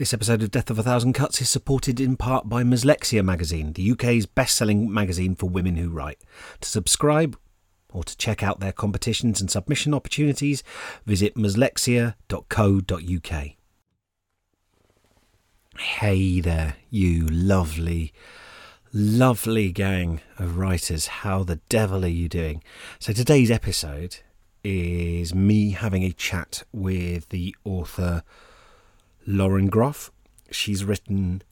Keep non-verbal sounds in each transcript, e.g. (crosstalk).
This episode of Death of a Thousand Cuts is supported in part by Mslexia magazine, the UK's best selling magazine for women who write. To subscribe or to check out their competitions and submission opportunities, visit mslexia.co.uk. Hey there, you lovely, lovely gang of writers. How the devil are you doing? So, today's episode is me having a chat with the author Lauren Groff. She's written,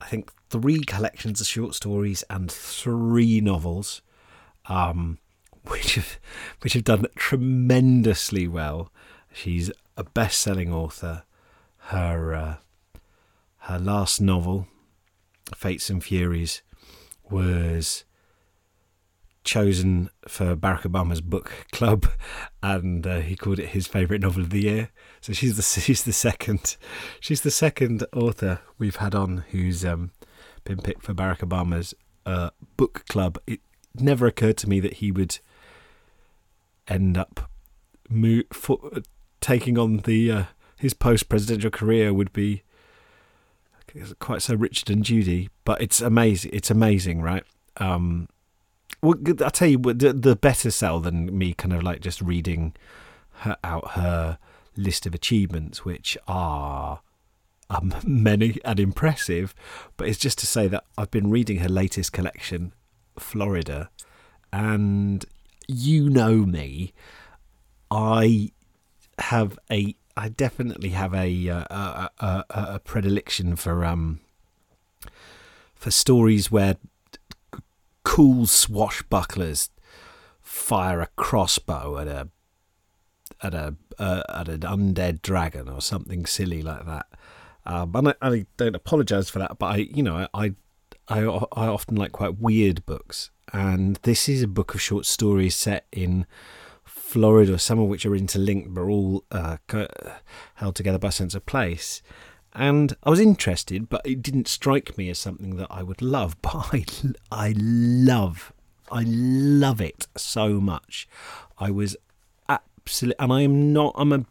I think, three collections of short stories and three novels, um, (laughs) which have which have done tremendously well. She's a best-selling author. Her uh, her last novel, Fates and Furies, was chosen for Barack Obama's book club, and uh, he called it his favourite novel of the year. So she's the (laughs) she's the second she's the second author we've had on who's um, been picked for Barack Obama's uh, book club. It never occurred to me that he would end up mo- for, taking on the uh, his post presidential career would be quite so Richard and Judy, but it's amazing. It's amazing, right? Um, well, I'll tell you, the, the better sell than me kind of like just reading her, out her list of achievements, which are um, (laughs) many and impressive. But it's just to say that I've been reading her latest collection, Florida, and you know me, I have a, I definitely have a uh, a, a, a predilection for um for stories where cool swashbucklers fire a crossbow at a at a uh, at an undead dragon or something silly like that. Um, and I, I don't apologise for that, but I, you know, I, I, I often like quite weird books, and this is a book of short stories set in Florida, some of which are interlinked, but all uh, held together by sense of place. And I was interested, but it didn't strike me as something that I would love. (laughs) But I, I love, I love it so much. I was absolutely, and I am not. I'm a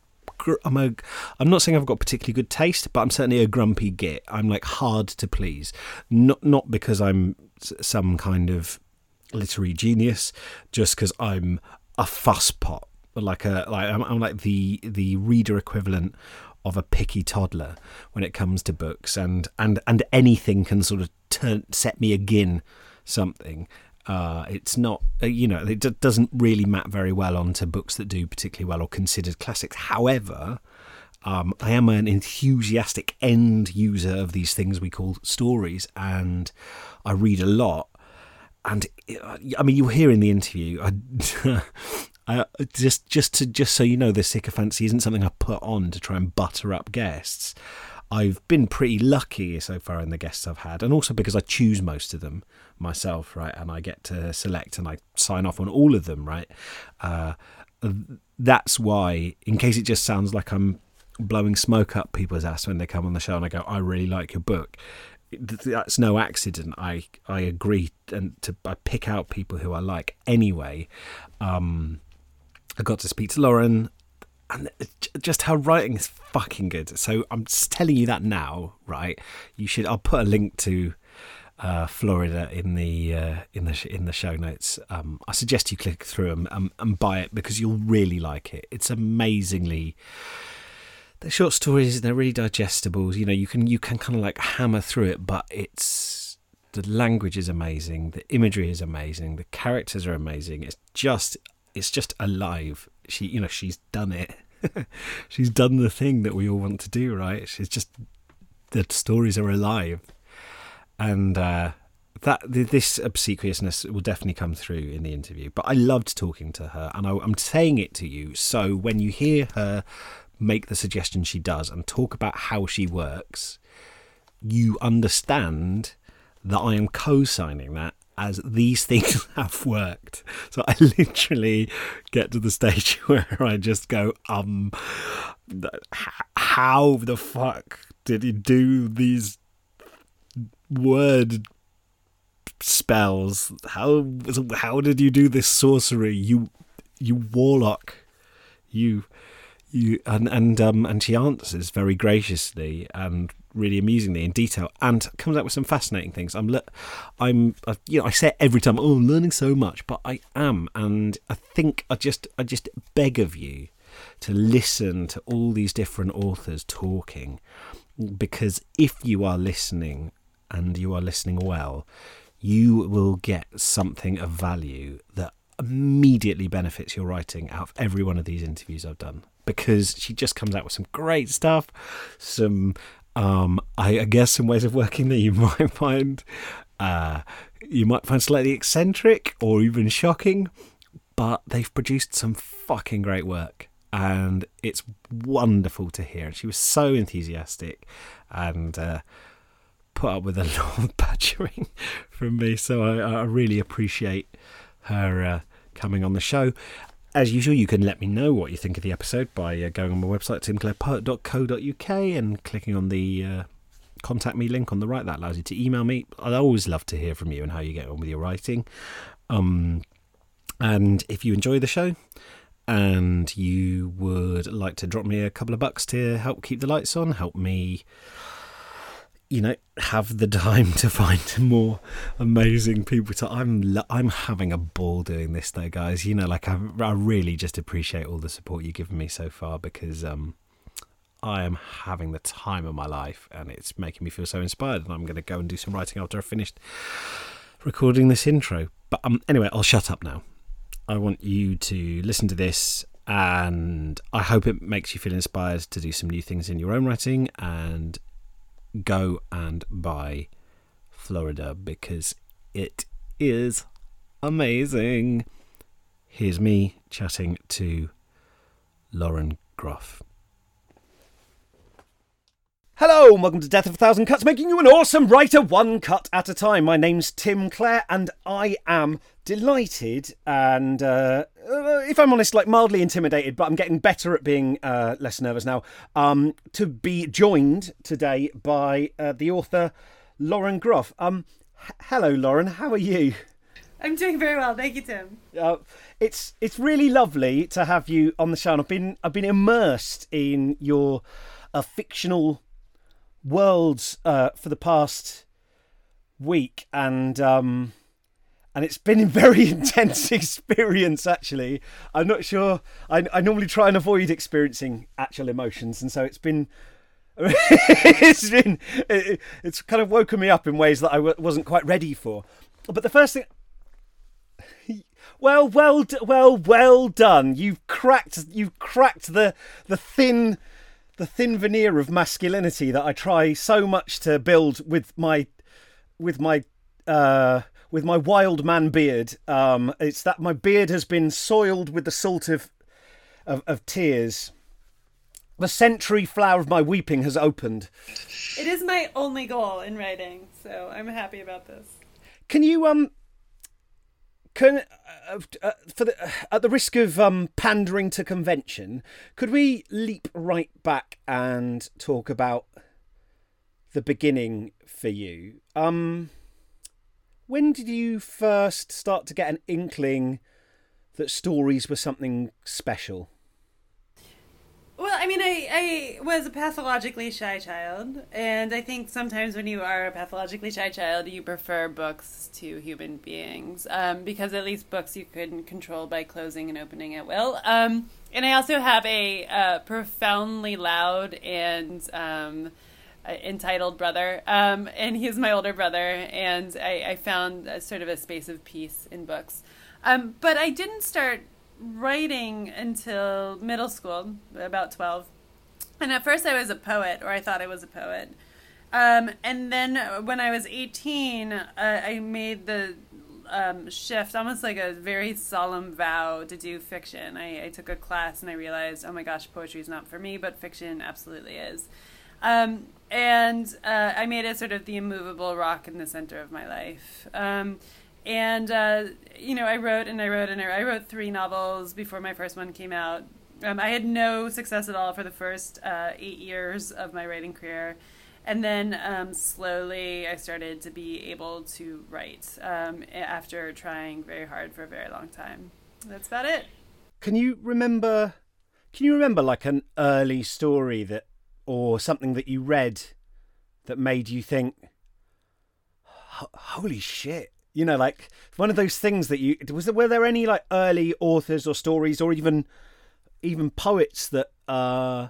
I'm a I'm not saying I've got particularly good taste, but I'm certainly a grumpy git. I'm like hard to please. Not not because I'm some kind of literary genius, just because I'm a fusspot. Like a like I'm, I'm like the the reader equivalent of a picky toddler when it comes to books, and and and anything can sort of turn set me again something. Uh, it's not, uh, you know, it d- doesn't really map very well onto books that do particularly well or considered classics. However, um, I am an enthusiastic end user of these things we call stories, and I read a lot. And uh, I mean, you'll hear in the interview. I, (laughs) I, just, just to, just so you know, the sycophancy isn't something I put on to try and butter up guests. I've been pretty lucky so far in the guests I've had, and also because I choose most of them myself, right? And I get to select and I sign off on all of them, right? Uh, that's why, in case it just sounds like I'm blowing smoke up people's ass when they come on the show and I go, I really like your book. That's no accident. I I agree and to I pick out people who I like anyway. Um, I got to speak to Lauren and just her writing is fucking good. So I'm just telling you that now, right? You should. I'll put a link to uh, Florida in the uh, in the in the show notes. Um, I suggest you click through them and, and, buy it because you'll really like it. It's amazingly. They're short stories. They're really digestible. You know, you can you can kind of like hammer through it, but it's the language is amazing. The imagery is amazing. The characters are amazing. It's just it's just alive. She you know she's done it. (laughs) she's done the thing that we all want to do, right? She's just the stories are alive and uh, that this obsequiousness will definitely come through in the interview. But I loved talking to her, and I, I'm saying it to you. So when you hear her make the suggestion she does and talk about how she works, you understand that I am co-signing that as these things (laughs) have worked. So I (laughs) literally get to the stage (laughs) where I just go, um, how the fuck did he do these word spells. How how did you do this sorcery? You you warlock. You you and and um and she answers very graciously and really amusingly in detail and comes out with some fascinating things. I'm, le- I'm, uh, you know, I say every time, oh, I'm learning so much, but I am, and I think I just, I just beg of you to listen to all these different authors talking, because if you are listening and you are listening well, you will get something of value that immediately benefits your writing out of every one of these interviews I've done because she just comes out with some great stuff, some um, I, I, guess some ways of working that you (laughs) might find uh, you might find slightly eccentric or even shocking, but they've produced some fucking great work, and it's wonderful to hear. And she was so enthusiastic, and uh, put up with a (laughs) lot of badgering from me. So I, I really appreciate her uh, coming on the show. As usual, you can let me know what you think of the episode by uh, going on my website, timclarepoet.co.uk, and clicking on the uh, contact me link on the right. That allows you to email me. I'd always love to hear from you and how you get on with your writing. Um, and if you enjoy the show and you would like to drop me a couple of bucks to help keep the lights on, help me you know have the time to find (laughs) more amazing people to i'm i'm having a ball doing this though guys. You know like i, I really just appreciate all the support you've given me so far because um i am having the time of my life and it's making me feel so inspired and i'm going to go and do some writing after i've finished recording this intro. But um anyway i'll shut up now. I want you to listen to this and I hope it makes you feel inspired to do some new things in your own writing and go and buy Florida because it is amazing. Here's me chatting to Lauren Groff. Hello, welcome to Death of a Thousand Cuts, making you an awesome writer one cut at a time. My name's Tim Clare, and I am delighted and, uh, uh, if I'm honest, like mildly intimidated, but I'm getting better at being uh, less nervous now, um, to be joined today by uh, the author Lauren Groff. Um, h- hello, Lauren. How are you? I'm doing very well, thank you, Tim. Uh, it's it's really lovely to have you on the show. And I've been I've been immersed in your uh, fictional worlds uh, for the past week, and um, and it's been a very (laughs) intense experience. Actually, I'm not sure. I, I normally try and avoid experiencing actual emotions, and so it's been. (laughs) it's been it, it's kind of woken me up in ways that I w- wasn't quite ready for. But the first thing, well, well, well, well done. You've cracked. You've cracked the the thin the thin veneer of masculinity that I try so much to build with my with my uh, with my wild man beard. Um, it's that my beard has been soiled with the salt of, of of tears. The century flower of my weeping has opened. It is my only goal in writing, so I'm happy about this. Can you um can uh, uh, for the uh, at the risk of um, pandering to convention, could we leap right back and talk about the beginning for you? Um, when did you first start to get an inkling that stories were something special? Well, I mean, I, I was a pathologically shy child, and I think sometimes when you are a pathologically shy child, you prefer books to human beings, um, because at least books you can control by closing and opening at will. Um, and I also have a uh, profoundly loud and um, entitled brother, um, and he's my older brother, and I, I found a, sort of a space of peace in books. Um, but I didn't start writing until middle school, about 12. And at first I was a poet, or I thought I was a poet. Um, and then when I was 18, uh, I made the um, shift, almost like a very solemn vow to do fiction. I, I, took a class and I realized, oh my gosh, poetry is not for me, but fiction absolutely is. Um, and uh, I made it sort of the immovable rock in the center of my life. Um, and uh, you know, I wrote and I wrote and I wrote three novels before my first one came out. Um, I had no success at all for the first uh, eight years of my writing career, and then um, slowly I started to be able to write um, after trying very hard for a very long time. That's about it. Can you remember? Can you remember like an early story that, or something that you read that made you think, "Holy shit"? You know, like one of those things that you was. There, were there any like early authors or stories, or even even poets that uh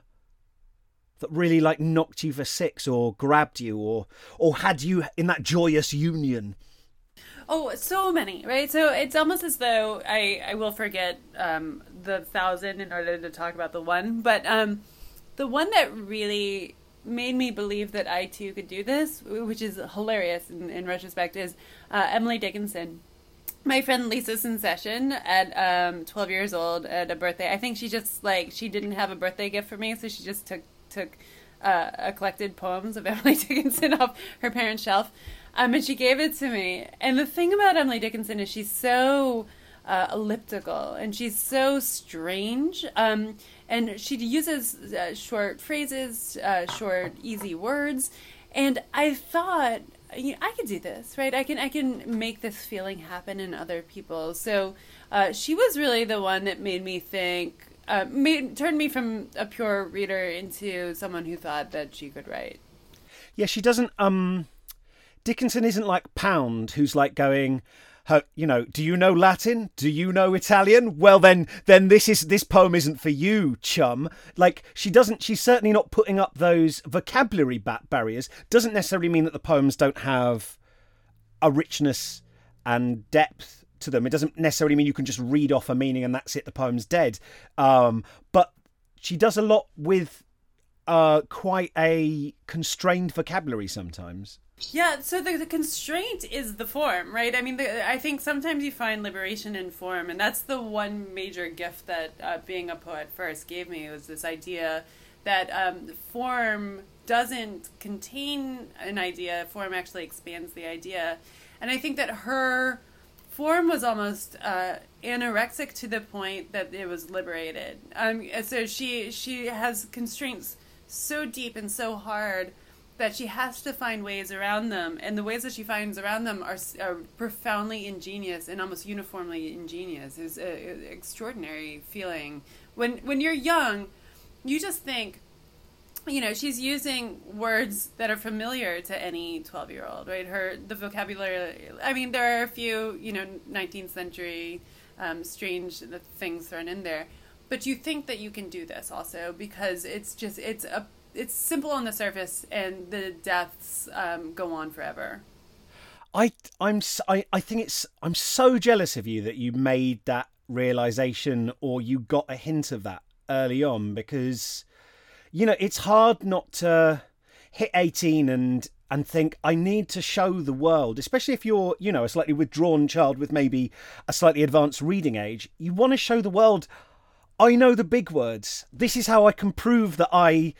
that really like knocked you for six, or grabbed you, or or had you in that joyous union? Oh, so many, right? So it's almost as though I, I will forget um, the thousand in order to talk about the one. But um, the one that really made me believe that I too could do this, which is hilarious in, in retrospect, is uh, Emily Dickinson. My friend Lisa Session at um, 12 years old at a birthday. I think she just like she didn't have a birthday gift for me, so she just took took uh, a collected poems of (laughs) Emily Dickinson off her parents' shelf. Um, and she gave it to me. And the thing about Emily Dickinson is she's so uh, elliptical and she's so strange. Um, and she uses uh, short phrases, uh, short, easy words. And I thought, you know, I could do this, right? I can, I can make this feeling happen in other people. So uh, she was really the one that made me think, uh, made, turned me from a pure reader into someone who thought that she could write. Yeah, she doesn't. Um, Dickinson isn't like Pound, who's like going, you know, do you know Latin? Do you know Italian? Well, then, then this is this poem isn't for you, chum. Like she doesn't. She's certainly not putting up those vocabulary barriers. Doesn't necessarily mean that the poems don't have a richness and depth to them. It doesn't necessarily mean you can just read off a meaning and that's it. The poem's dead. Um, but she does a lot with uh, quite a constrained vocabulary sometimes. Yeah, so the, the constraint is the form, right? I mean, the, I think sometimes you find liberation in form, and that's the one major gift that uh, being a poet first gave me was this idea that um, form doesn't contain an idea, form actually expands the idea. And I think that her form was almost uh, anorexic to the point that it was liberated. Um, so she she has constraints so deep and so hard that she has to find ways around them, and the ways that she finds around them are, are profoundly ingenious and almost uniformly ingenious. It's an extraordinary feeling. When when you're young, you just think, you know, she's using words that are familiar to any twelve year old, right? Her the vocabulary. I mean, there are a few, you know, nineteenth century um, strange things thrown in there, but you think that you can do this also because it's just it's a it's simple on the surface, and the deaths um, go on forever. I I'm I, I think it's I'm so jealous of you that you made that realization or you got a hint of that early on because you know it's hard not to hit 18 and and think I need to show the world, especially if you're, you know, a slightly withdrawn child with maybe a slightly advanced reading age. You want to show the world I know the big words. This is how I can prove that I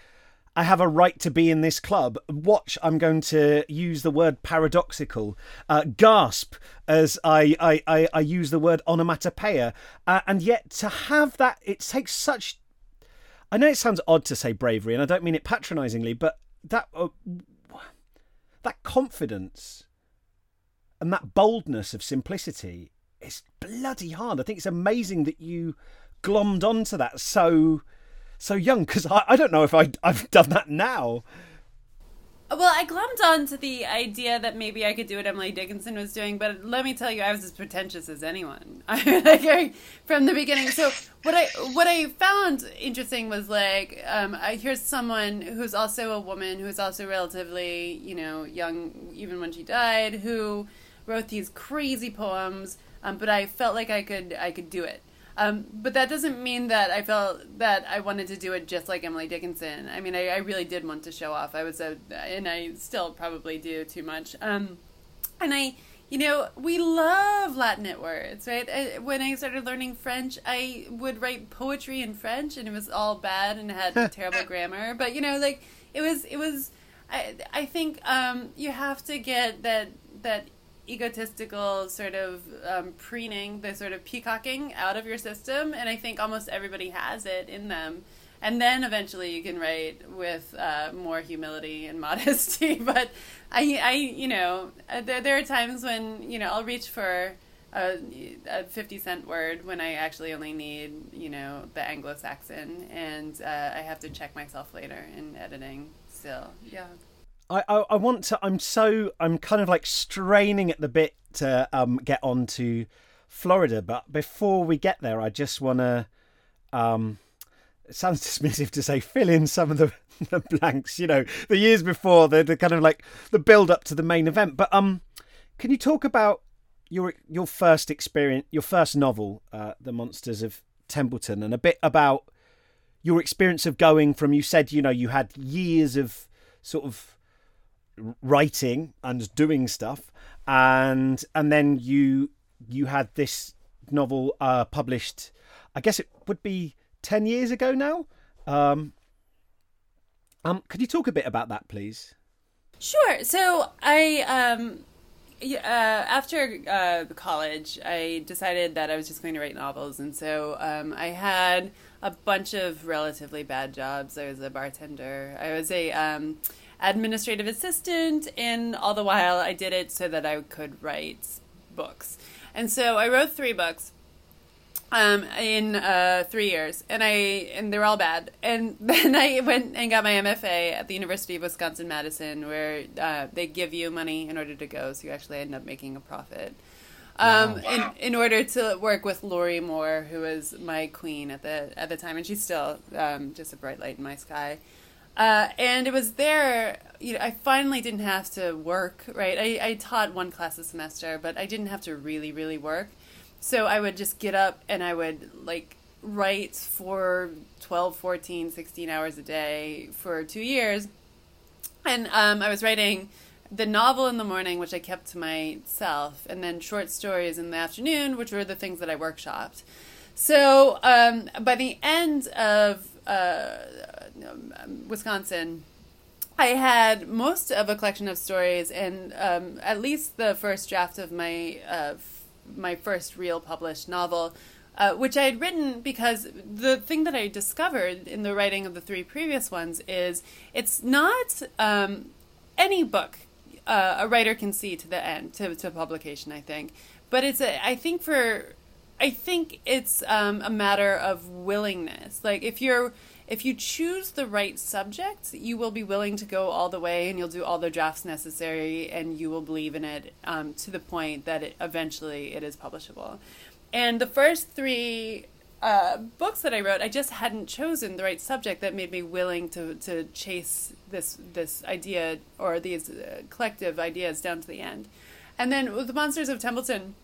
I have a right to be in this club. Watch, I'm going to use the word paradoxical. Uh, gasp as I, I, I, I, use the word onomatopoeia. Uh, and yet to have that, it takes such. I know it sounds odd to say bravery, and I don't mean it patronisingly, but that uh, that confidence and that boldness of simplicity is bloody hard. I think it's amazing that you glommed onto that so so young because I, I don't know if I, I've done that now. Well, I glommed on to the idea that maybe I could do what Emily Dickinson was doing, but let me tell you, I was as pretentious as anyone (laughs) from the beginning. So what I what I found interesting was like, um, I here's someone who's also a woman who's also relatively, you know, young, even when she died, who wrote these crazy poems, um, but I felt like I could I could do it. Um, but that doesn't mean that I felt that I wanted to do it just like Emily Dickinson. I mean, I, I really did want to show off. I was a, and I still probably do too much. Um, and I, you know, we love Latinate words, right? I, when I started learning French, I would write poetry in French, and it was all bad and had (laughs) terrible grammar. But you know, like it was, it was. I, I think um, you have to get that that egotistical sort of um, preening, the sort of peacocking out of your system, and I think almost everybody has it in them. And then eventually you can write with uh, more humility and (laughs) modesty. but I, I, you know, uh, there, there are times when you know I'll reach for a, a 50 cent word when I actually only need, you know, the Anglo Saxon. And uh, I have to check myself later in editing still. Yeah. I, I, I want to. I'm so. I'm kind of like straining at the bit to um, get on to Florida. But before we get there, I just want to. Um, it sounds (laughs) dismissive to say fill in some of the, (laughs) the blanks. You know, the years before, the, the kind of like the build up to the main event. But um, can you talk about your your first experience, your first novel, uh, The Monsters of Templeton, and a bit about your experience of going from? You said you know you had years of sort of writing and doing stuff, and and then you you had this novel uh, published. I guess it would be ten years ago now. Um, um, could you talk a bit about that, please? Sure. So I um uh, after uh, college, I decided that I was just going to write novels, and so um, I had a bunch of relatively bad jobs. I was a bartender. I was a um, administrative assistant, and all the while I did it so that I could write books. And so I wrote three books um, in uh, three years, and I and they were all bad. And (laughs) then I went and got my MFA at the University of Wisconsin Madison, where uh, they give you money in order to go, so you actually end up making a profit. Um, wow. in, in order to work with Lorrie Moore, who was my queen at the at the time, and she's still um, just a bright light in my sky. Uh, and it was there, you know, I finally didn't have to work, right? I, I taught one class a semester, but I didn't have to really, really work. So I would just get up and I would like write for 12, 14, 16 hours a day for two years. And um, I was writing the novel in the morning, which I kept to myself, and then short stories in the afternoon, which were the things that I workshopped. So um, by the end of uh, Wisconsin, I had most of a collection of stories and um, at least the first draft of my uh, my first real published novel, uh, which I had written because the thing that I discovered in the writing of the three previous ones is it's not um, any book uh, a writer can see to the end to, to publication. I think, but it's a, I think for I think it's um, a matter of willingness. Like if you're if you choose the right subject, you will be willing to go all the way and you'll do all the drafts necessary and you will believe in it um, to the point that it, eventually it is publishable. And the first three uh, books that I wrote, I just hadn't chosen the right subject that made me willing to, to chase this this idea or these uh, collective ideas down to the end. And then with the Monsters of Templeton,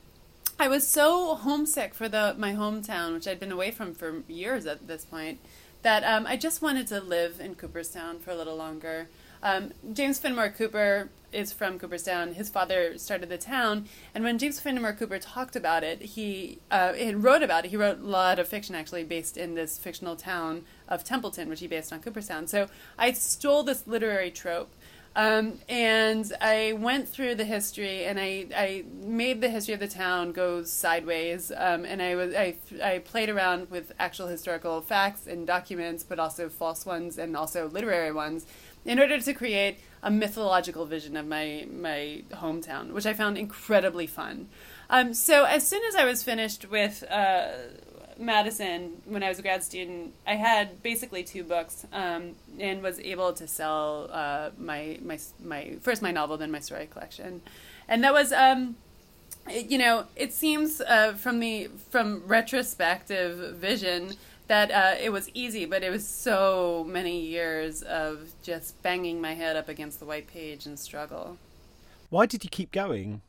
I was so homesick for the my hometown, which I'd been away from for years at this point that um, I just wanted to live in Cooperstown for a little longer. Um, James Fenimore Cooper is from Cooperstown. His father started the town, and when James Fenimore Cooper talked about it, he uh, wrote about it. He wrote a lot of fiction actually based in this fictional town of Templeton, which he based on Cooperstown. So I stole this literary trope um, and I went through the history, and I, I made the history of the town go sideways. Um, and I was I, I played around with actual historical facts and documents, but also false ones and also literary ones, in order to create a mythological vision of my my hometown, which I found incredibly fun. Um, so as soon as I was finished with uh, Madison, when I was a grad student, I had basically two books, um, and was able to sell uh, my my my first my novel, then my story collection, and that was. Um, you know, it seems uh, from the from retrospective vision that uh, it was easy, but it was so many years of just banging my head up against the white page and struggle. Why did you keep going?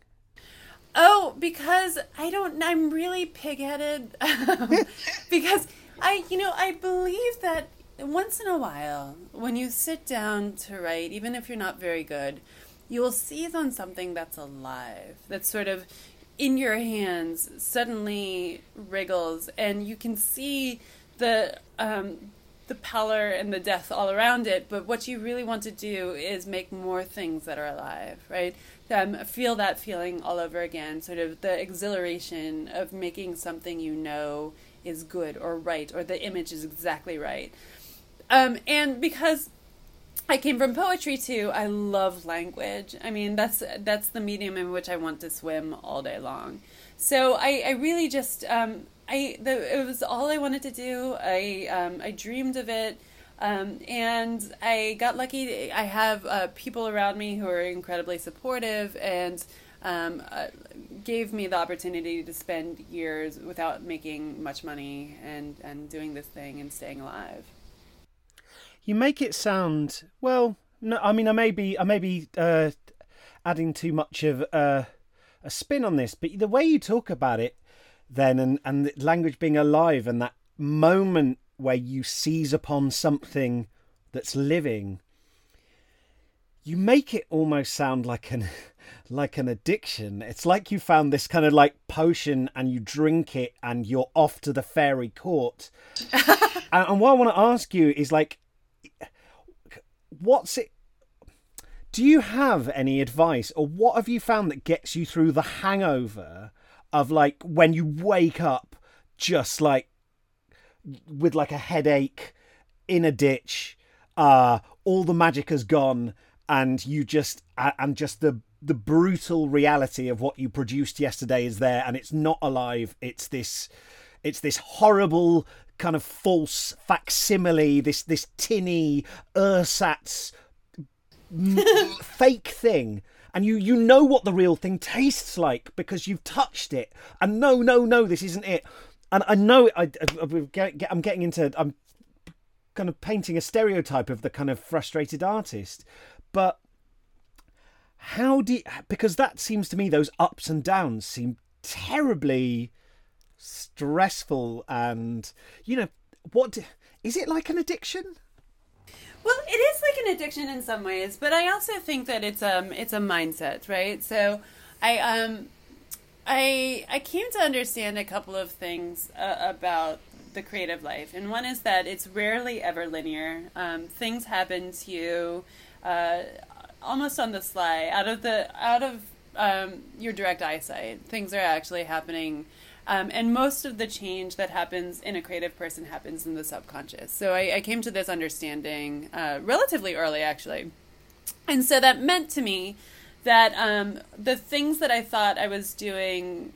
Oh, because I don't. I'm really pigheaded. (laughs) (laughs) because I, you know, I believe that once in a while, when you sit down to write, even if you're not very good, you will seize on something that's alive, that's sort of in your hands, suddenly wriggles, and you can see the um, the pallor and the death all around it. But what you really want to do is make more things that are alive, right? Um, feel that feeling all over again, sort of the exhilaration of making something you know is good or right, or the image is exactly right. Um, and because I came from poetry too. I love language. I mean, that's that's the medium in which I want to swim all day long. So I, I really just um, I the, it was all I wanted to do. I um, I dreamed of it. Um, and I got lucky. I have uh, people around me who are incredibly supportive and um, uh, gave me the opportunity to spend years without making much money and, and doing this thing and staying alive. You make it sound well. No, I mean I may be I may be uh, adding too much of uh, a spin on this, but the way you talk about it, then and and language being alive and that moment where you seize upon something that's living you make it almost sound like an (laughs) like an addiction. It's like you found this kind of like potion and you drink it and you're off to the fairy court. (laughs) And, and what i want to ask you is like what's it do you have any advice or what have you found that gets you through the hangover of like when you wake up just like with like a headache in a ditch uh all the magic has gone and you just and just the the brutal reality of what you produced yesterday is there and it's not alive. It's this it's this horrible kind of false facsimile this this tinny ersatz (laughs) fake thing. And you you know what the real thing tastes like because you've touched it. And no no no this isn't it and I know I, I'm getting into I'm kind of painting a stereotype of the kind of frustrated artist, but how do you, because that seems to me those ups and downs seem terribly stressful and you know what is it like an addiction? Well it is like an addiction in some ways but i also think that it's um it's a mindset right? So i um I I came to understand a couple of things uh, about the creative life, and one is that it's rarely ever linear. Um, things happen to you uh, almost on the sly, out of the out of um, your direct eyesight. Things are actually happening. Um, and most of the change that happens in a creative person happens in the subconscious. So I, I came to this understanding uh, relatively early, actually. And so that meant to me that um, the things that I thought I was doing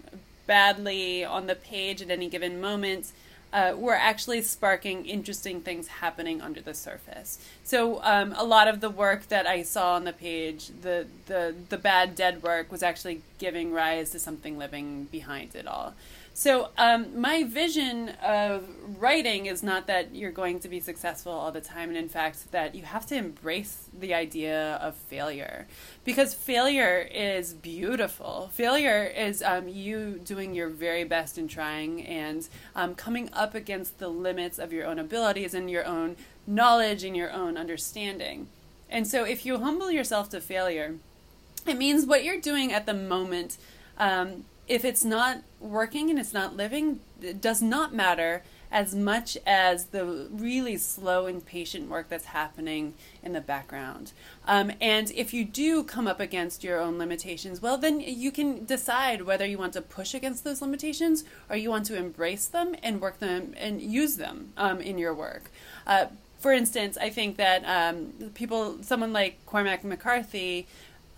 badly on the page at any given moment uh, were actually sparking interesting things happening under the surface. So um, a lot of the work that I saw on the page, the the the bad dead work, was actually giving rise to something living behind it all. So, um, my vision of writing is not that you're going to be successful all the time, and in fact, that you have to embrace the idea of failure. Because failure is beautiful. Failure is um, you doing your very best in trying and um, coming up against the limits of your own abilities and your own knowledge and your own understanding. And so, if you humble yourself to failure, it means what you're doing at the moment um, if it's not working and it's not living, it does not matter as much as the really slow and patient work that's happening in the background. Um, and if you do come up against your own limitations, well, then you can decide whether you want to push against those limitations or you want to embrace them and work them and use them um, in your work. Uh, for instance, I think that um, people, someone like Cormac McCarthy,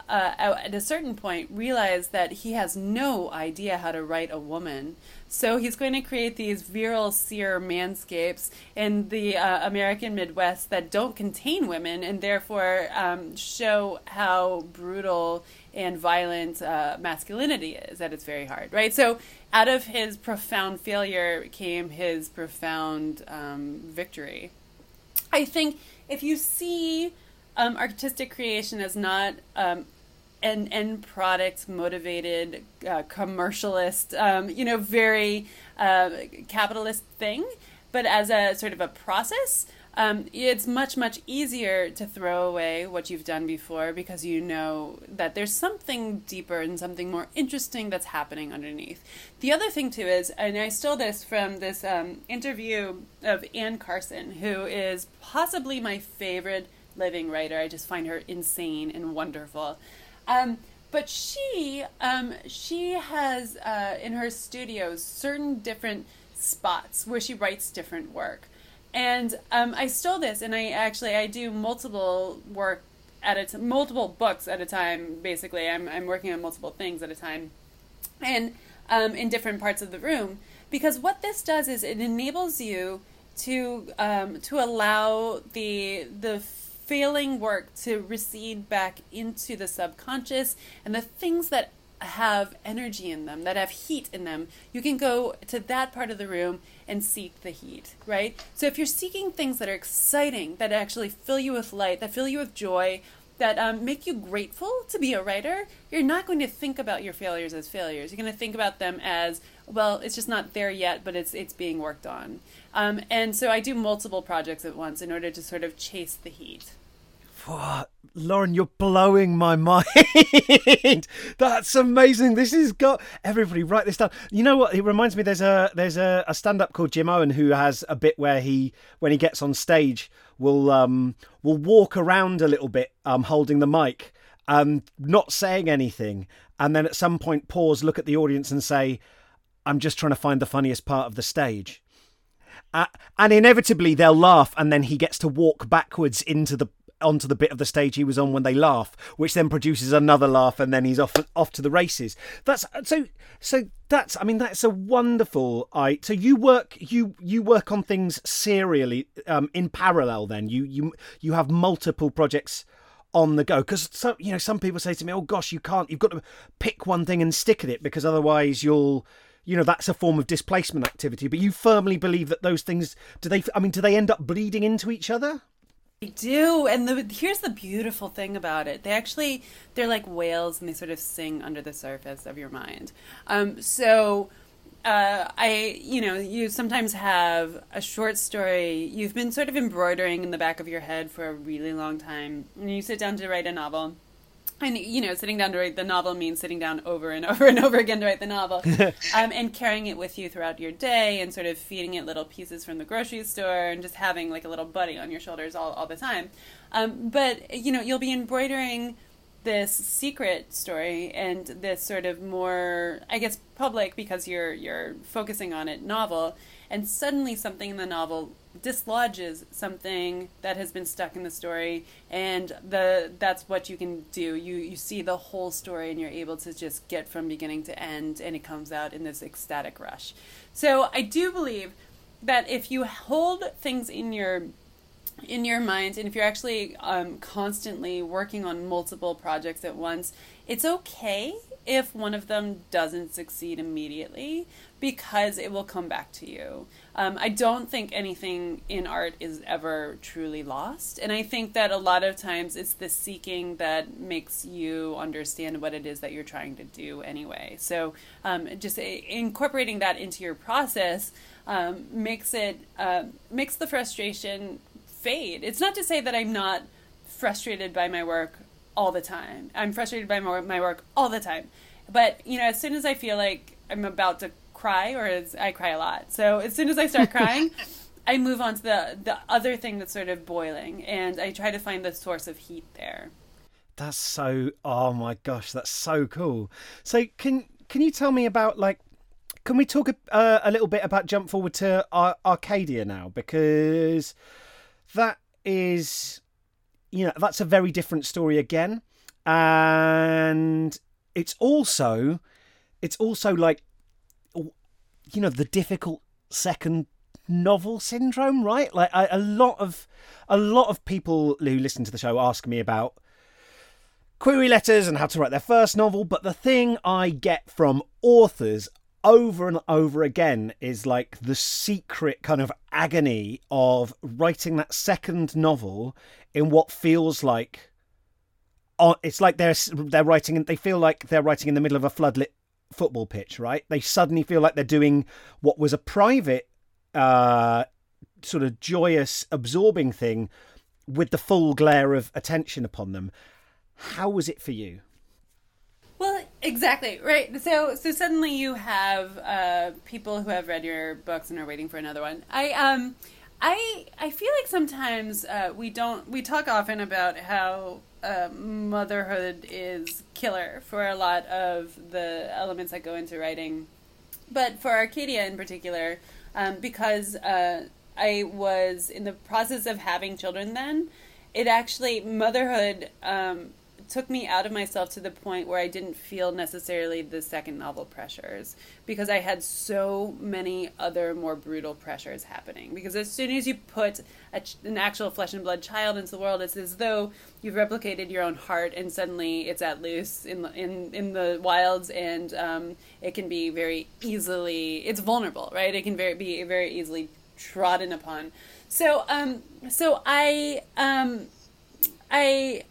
uh, at a certain point realized that he has no idea how to write a woman. So he's going to create these virile seer manscapes in the uh, American Midwest that don't contain women and therefore um, show how brutal and violent uh, masculinity is at its very heart, right? So out of his profound failure came his profound um, victory. I think if you see um, artistic creation as not um, an end product motivated uh, commercialist, um, you know, very uh, capitalist thing, but as a sort of a process. Um, it's much much easier to throw away what you've done before because you know that there's something deeper and something more interesting that's happening underneath. The other thing too is, and I stole this from this um, interview of Anne Carson, who is possibly my favorite living writer. I just find her insane and wonderful. Um, but she um, she has uh, in her studios certain different spots where she writes different work. And um, I stole this, and I actually I do multiple work at a t- multiple books at a time. Basically, I'm I'm working on multiple things at a time, and um, in different parts of the room. Because what this does is it enables you to um, to allow the the failing work to recede back into the subconscious and the things that have energy in them, that have heat in them, you can go to that part of the room and seek the heat, right? So if you're seeking things that are exciting, that actually fill you with light, that fill you with joy, that um, make you grateful to be a writer, you're not going to think about your failures as failures. You're going to think about them as well. It's just not there yet, but it's it's being worked on. Um, and so I do multiple projects at once in order to sort of chase the heat. What? Lauren, you're blowing my (laughs) mind. That's amazing. This has got everybody write this down. You know what? It reminds me. There's a there's a, a stand up called Jim Owen who has a bit where he when he gets on stage will um will walk around a little bit um holding the mic um not saying anything and then at some point pause look at the audience and say I'm just trying to find the funniest part of the stage. Uh, and inevitably they'll laugh and then he gets to walk backwards into the onto the bit of the stage he was on when they laugh, which then produces another laugh, and then he's off off to the races. That's so so that's I mean that's a wonderful I so you work you you work on things serially um, in parallel. Then you you you have multiple projects on the go because some you know some people say to me, oh gosh, you can't you've got to pick one thing and stick at it because otherwise you'll you know that's a form of displacement activity but you firmly believe that those things do they i mean do they end up bleeding into each other they do, and the, here's the beautiful thing about it. They actually they're like whales, and they sort of sing under the surface of your mind. Um, so, uh, I you know you sometimes have a short story you've been sort of embroidering in the back of your head for a really long time, and you sit down to write a novel and you know sitting down to write the novel means sitting down over and (laughs) over and over again to write the novel. (laughs) Um, and carrying it with you throughout your day and sort of feeding it little pieces from the grocery store and just having like a little buddy on your shoulders all, all the time. Um, but you know you'll be embroidering this secret story and this sort of more i guess public because you're you're focusing on it novel. And suddenly something in the novel dislodges something that has been stuck in the story and the that's what you can do. You you see the whole story and you're able to just get from beginning to end and it comes out in this ecstatic rush. So i do believe that if you hold things in your in your mind and if you're actually um, constantly working on multiple projects at once it's okay if one of them doesn't succeed immediately because it will come back to you um, I don't think anything in art is ever truly lost. And I think that a lot of times it's the seeking that makes you understand what it is that you're trying to do anyway. So um, just incorporating that into your process um, makes it, uh, makes the frustration fade. It's not to say that I'm not frustrated by my work all the time. I'm frustrated by my, my work all the time. But, you know, as soon as I feel like I'm about to cry, or as I cry a lot. So as soon as I start crying, (laughs) I move on to the the other thing that's sort of boiling, and I try to find the source of heat there. That's so. Oh my gosh, that's so cool. So can can you tell me about like? Can we talk a, uh, a little bit about jump forward to Ar- Arcadia now because that is, you know, that's a very different story again, and it's also, it's also like you know the difficult second novel syndrome, right? Like I, a lot of a lot of people who listen to the show ask me about query letters and how to write their first novel, but the thing I get from authors over and over again is like the secret kind of agony of writing that second novel in what feels like oh, it's like they're they're writing they feel like they're writing in the middle of a floodlit football pitch, right? They suddenly feel like they're doing what was a private, uh, sort of joyous, absorbing thing with the full glare of attention upon them. How was it for you? Well, exactly right. So, so suddenly you have uh, people who have read your books and are waiting for another one. I um, I I feel like sometimes uh, we don't we talk often about how uh, motherhood is killer for a lot of the elements that go into writing, but for Arcadia in particular, um, because uh, I was in the process of having children then, it actually motherhood um, took me out of myself to the point where I didn't feel necessarily the second novel pressures because I had so many other more brutal pressures happening. Because as soon as you put a, an actual flesh and blood child into the world, it's as though you've replicated your own heart and suddenly it's at loose in the, in in the wilds and um, it can be very easily it's vulnerable, right? It can very be very easily trodden upon. So um so I um I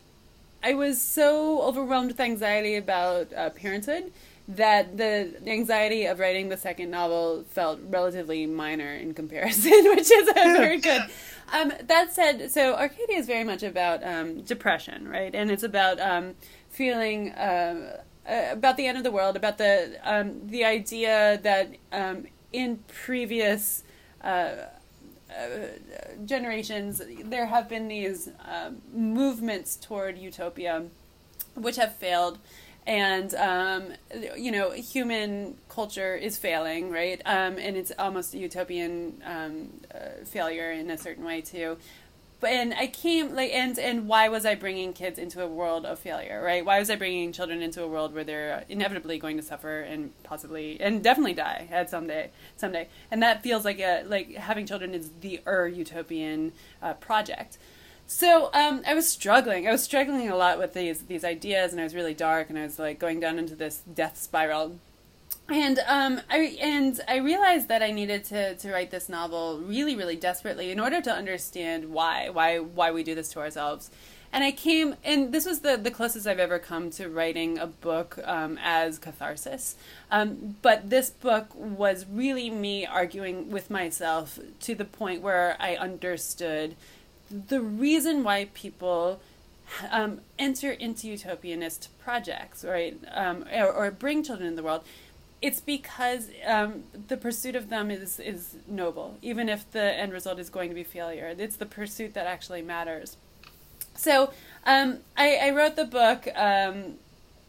I was so overwhelmed with anxiety about uh, parenthood that the anxiety of writing the second novel felt relatively minor in comparison, (laughs) which is very (laughs) good. Um, that said, so Arcadia is very much about um, depression, right? And it's about um, feeling uh, uh, about the end of the world, about the um, the idea that um, in previous uh, uh, generations, there have been these um, movements toward utopia, which have failed, and um, you know, human culture is failing, right? Um, and it's almost a utopian um, uh, failure in a certain way too and I came like and and why was I bringing kids into a world of failure, right? Why was I bringing children into a world where they're inevitably going to suffer and possibly and definitely die at someday, someday? And that feels like a like having children is the er utopian uh, project. So um, I was struggling. I was struggling a lot with these these ideas, and I was really dark, and I was like going down into this death spiral and um, I and I realized that I needed to to write this novel really, really desperately in order to understand why why why we do this to ourselves. And I came, and this was the the closest I've ever come to writing a book um, as catharsis. Um, but this book was really me arguing with myself to the point where I understood the reason why people um, enter into utopianist projects, right, um, or, or, bring children in the world, it's because um, the pursuit of them is is noble, even if the end result is going to be failure. It's the pursuit that actually matters. So um, I, I, wrote the book um,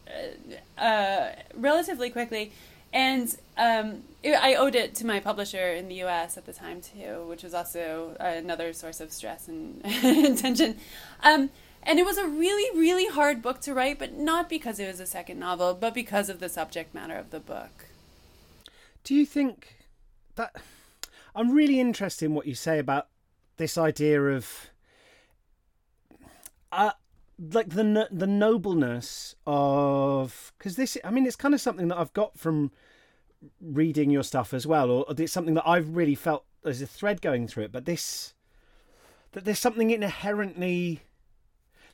uh, uh, relatively quickly, and um, it, I owed it to my publisher in the U.S. at the time too, which was also another source of stress and, (laughs) tension. And it was a really, really hard book to write, but not because it was a second novel, but because of the subject matter of the book. Do you think that I'm really interested in what you say about this idea of uh, like the the nobleness of because this I mean it's kind of something that I've got from reading your stuff as well or it's something that I've really felt there's a thread going through it but this that there's something inherently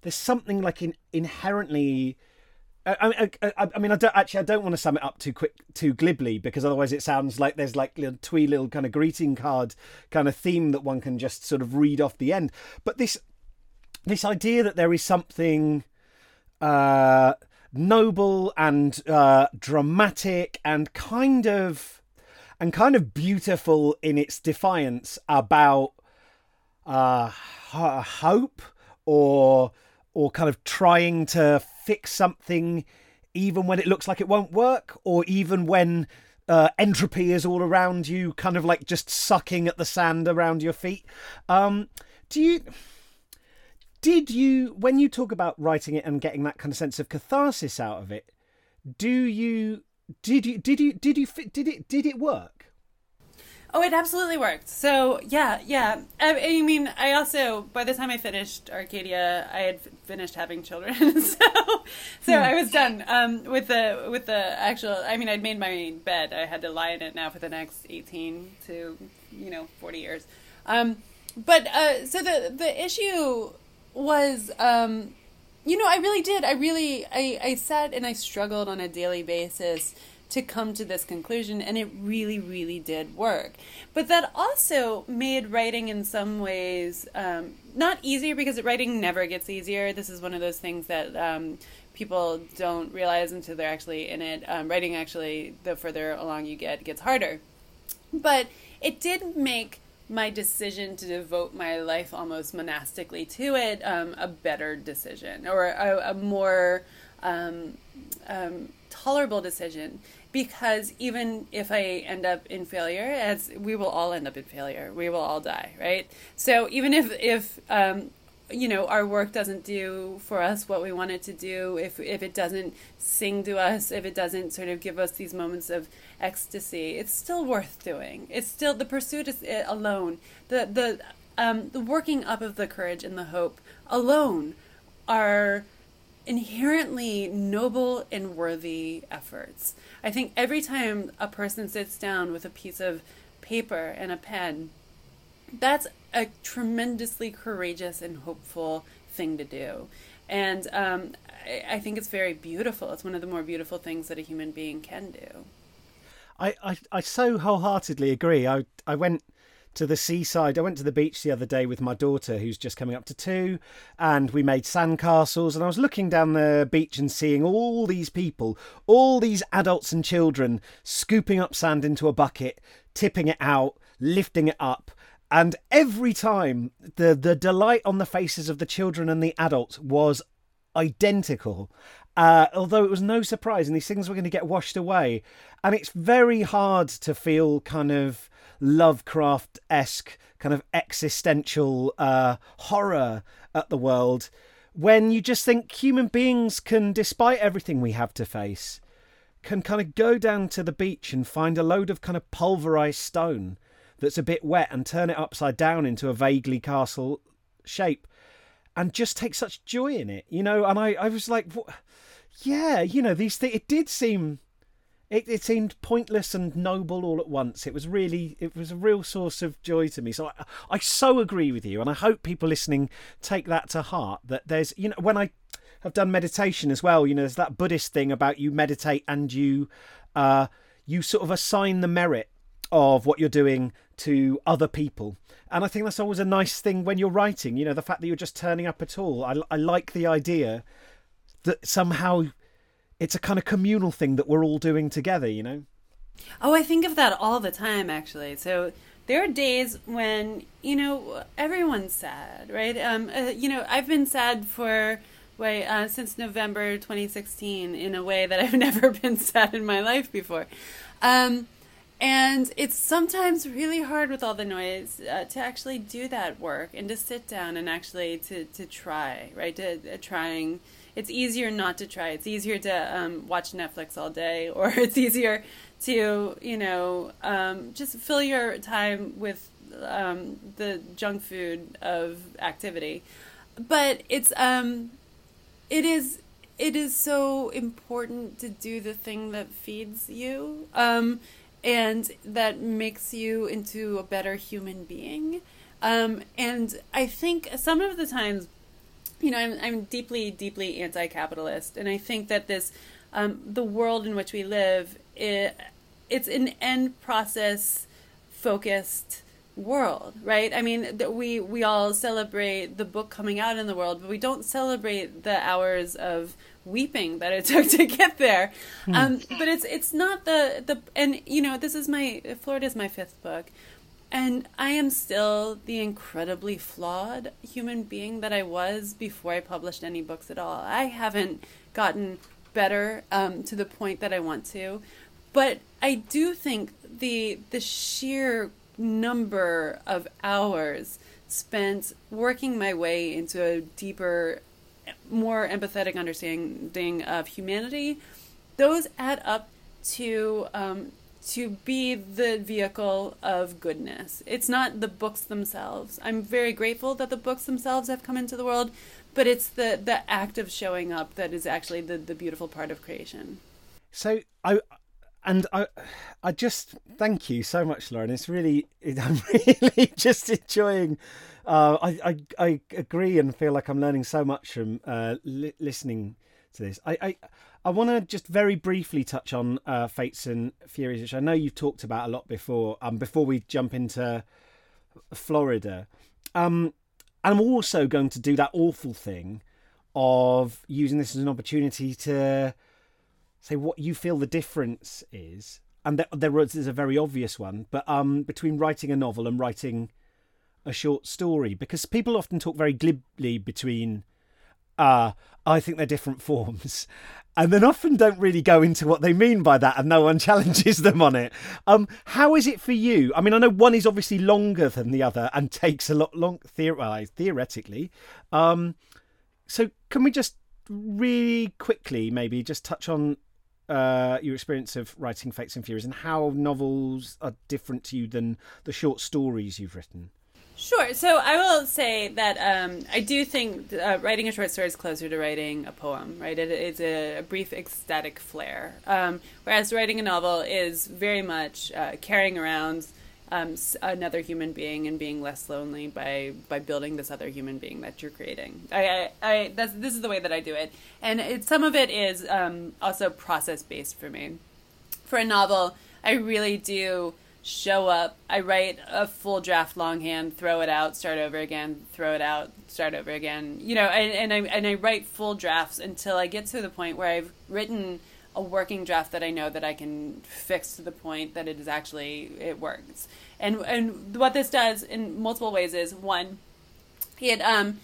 there's something like in, inherently I, I, I, I, mean, I don't actually. I don't want to sum it up too quick, too glibly, because otherwise it sounds like there's like a twee little kind of greeting card kind of theme that one can just sort of read off the end. But this, this idea that there is something uh, noble and uh, dramatic and kind of, and kind of beautiful in its defiance about uh, hope or or kind of trying to fix something even when it looks like it won't work or even when uh, entropy is all around you kind of like just sucking at the sand around your feet. Um, do you did you when you talk about writing it and getting that kind of sense of catharsis out of it do you did you did you did you did it did it work Oh, it absolutely worked. So yeah, yeah. I, I, mean, I also by the time I finished Arcadia, I had finished having children, (laughs) so so hmm. I was done um, with the with the actual. I mean, I'd made my bed. I had to lie in it now for the next eighteen to you know forty years. Um, but uh, so the the issue was. Um, you know, I really did. I really, I, I sat and I struggled on a daily basis to come to this conclusion, and it really, really did work. But that also made writing in some ways um, not easier because writing never gets easier. This is one of those things that um, people don't realize until they're actually in it. Um, writing actually, the further along you get, gets harder. But it did make my decision to devote my life almost monastically to it um, a better decision or a, a more um, um, tolerable decision because even if I end up in failure, as we will all end up in failure, we will all die, right? So even if if um, you know our work doesn't do for us what we want it to do, if if it doesn't sing to us, if it doesn't sort of give us these moments of ecstasy, it's still worth doing. It's still the pursuit is eh, alone, the the um, the working up of the courage and the hope alone are inherently noble and worthy efforts. I think every time a person sits down with a piece of paper and a pen, that's a tremendously courageous and hopeful thing to do. And um, I, I, think it's very beautiful. It's one of the more beautiful things that a human being can do. I, I, I so wholeheartedly agree. I, I went to the seaside. I went to the beach the other day with my daughter, who's just coming up to two, and we made sandcastles. And I was looking down the beach and seeing all these people, all these adults and children, scooping up sand into a bucket, tipping it out, lifting it up. And every time, the, the delight on the faces of the children and the adults was identical. Uh, although it was no surprise, and these things were going to get washed away. And it's very hard to feel kind of Lovecraft esque kind of existential uh, horror at the world when you just think human beings can, despite everything we have to face, can kind of go down to the beach and find a load of kind of pulverized stone that's a bit wet and turn it upside down into a vaguely castle shape and just take such joy in it, you know. And I, I was like, what? yeah, you know, these things. It did seem it, it seemed pointless and noble all at once. It was really, it was a real source of joy to me. So I, I so agree with you, and I hope people listening take that to heart. That there's, you know, when I have done meditation as well, you know, there's that Buddhist thing about you meditate and you, uh, you sort of assign the merit of what you're doing to other people. And I think that's always a nice thing when you're writing. You know, the fact that you're just turning up at all. I, I like the idea that somehow it's a kind of communal thing that we're all doing together, you know? Oh, I think of that all the time, actually. So there are days when, you know, everyone's sad, right? Um, uh, you know, I've been sad for, way uh, since November 2016 in a way that (laughs) I've never been sad in my life before. Um, and it's sometimes really hard with all the noise uh, to actually do that work and to sit down and actually to, to try, right? To, uh, trying it's easier not to try. It's easier to um, watch Netflix all day, (laughs) or it's easier to you know um, just fill your time with um, the junk food of activity. But it's um, it is it is so important to do the thing that feeds you um, and that makes you into a better human being. Um, and I think some of the times you know, I'm, I'm deeply, deeply anti-capitalist, and I think that this, um, the world in which we live, it, it's an end process focused world, right? I mean, we we all celebrate the book coming out in the world, but we don't celebrate the hours of weeping that it (laughs) took to get there. Hmm. Um, but it's it's not the the and you know this is my Florida is my fifth book, and I am still the incredibly flawed human being that I was before I published any books at all. I haven't gotten better um, to the point that I want to, but I do think the the sheer number of hours spent working my way into a deeper, more empathetic understanding of humanity, those add up to um, to be the vehicle of goodness. It's not the books themselves. I'm very grateful that the books themselves have come into the world, but it's the the act of showing up that is actually the the beautiful part of creation. So I and I I just thank you so much, Lauren. It's really (laughs) I'm really just enjoying. Uh, I, I I agree and feel like I'm learning so much from uh, li- listening to this. I, I I want to just very briefly touch on uh, Fates and Furies, which I know you've talked about a lot before. Um, before we jump into Florida, um, I'm also going to do that awful thing of using this as an opportunity to say what you feel the difference is, and there, there is a very obvious one, but um, between writing a novel and writing a short story, because people often talk very glibly between uh, I think they're different forms. And then often don't really go into what they mean by that, and no one (laughs) challenges them on it. Um, how is it for you? I mean, I know one is obviously longer than the other and takes a lot long, theor- theoretically. Um, so, can we just really quickly maybe just touch on uh, your experience of writing Fates and Furies and how novels are different to you than the short stories you've written? Sure. So I will say that um, I do think uh, writing a short story is closer to writing a poem, right? It is a, a brief ecstatic flair. Um, whereas writing a novel is very much uh, carrying around um, another human being and being less lonely by by building this other human being that you're creating. I, I, I that's this is the way that I do it, and it, some of it is um, also process based for me. For a novel, I really do show up. I write a full draft longhand, throw it out, start over again, throw it out, start over again. You know, and, and I and I write full drafts until I get to the point where I've written a working draft that I know that I can fix to the point that it is actually it works. And and what this does in multiple ways is one, it um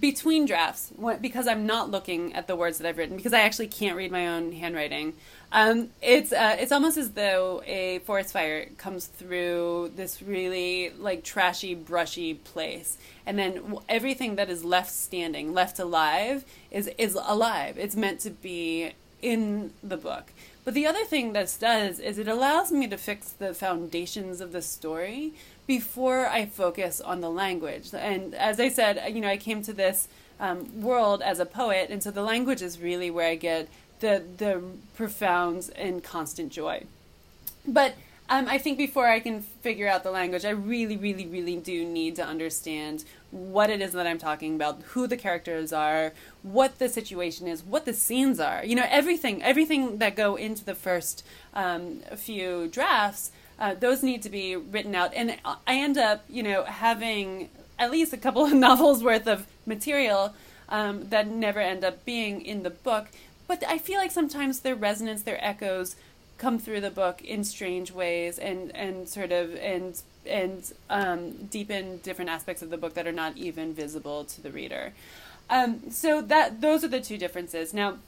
between drafts because I'm not looking at the words that I've written because I actually can't read my own handwriting. Um, it's uh, it's almost as though a forest fire comes through this really like trashy, brushy place, and then everything that is left standing, left alive, is is alive. It's meant to be in the book. But the other thing this does is it allows me to fix the foundations of the story before I focus on the language. And as I said, you know, I came to this um, world as a poet, and so the language is really where I get the the profound and constant joy. But um, I think before I can figure out the language, I really, really, really do need to understand what it is that I'm talking about, who the characters are, what the situation is, what the scenes are. You know, everything, everything that go into the first um, few drafts. Uh, those need to be written out, and I end up, you know, having at least a couple (laughs) of novels worth of material um, that never end up being in the book but I feel like sometimes their resonance, their echoes, come through the book in strange ways, and and sort of and and um, deepen different aspects of the book that are not even visible to the reader. Um, so that those are the two differences. Now,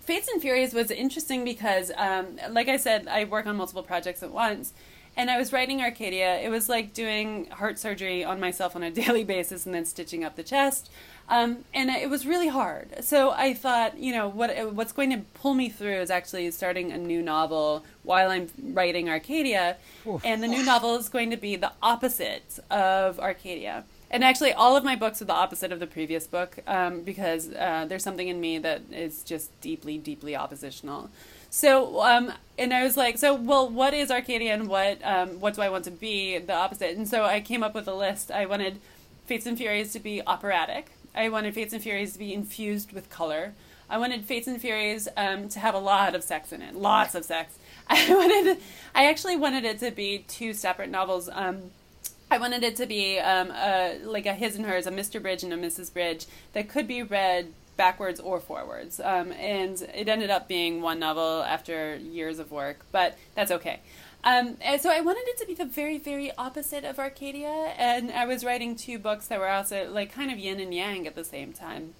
Fates and Furies was interesting because, um, like I said, I work on multiple projects at once. And I was writing Arcadia. It was like doing heart surgery on myself on a (laughs) daily basis and then stitching up the chest. Um, and it was really hard. So I thought, you know, what what's going to pull me through is actually starting a new novel while I'm writing Arcadia, Oof. and the new novel is going to be the opposite of Arcadia. And actually, all of my books are the opposite of the previous book um, because uh, there's something in me that is just deeply, deeply oppositional. So, um, and I was like, so well, what is Arcadia and what um, what do I want to be the opposite? And so I came up with a list. I wanted Fates and Furies to be operatic. I wanted Fates and Furies to be infused with color. I wanted Fates and Furies um, to have a lot of sex in it, lots of sex. (laughs) I wanted, I actually wanted it to be two separate novels. Um, I wanted it to be um, a, like a his and hers, a Mr. Bridge and a Mrs. Bridge that could be read backwards or forwards. Um, and it ended up being one novel after years of work, but that's okay. Um, and so I wanted it to be the very, very opposite of Arcadia, and I was writing two books that were also like kind of yin and yang at the same time.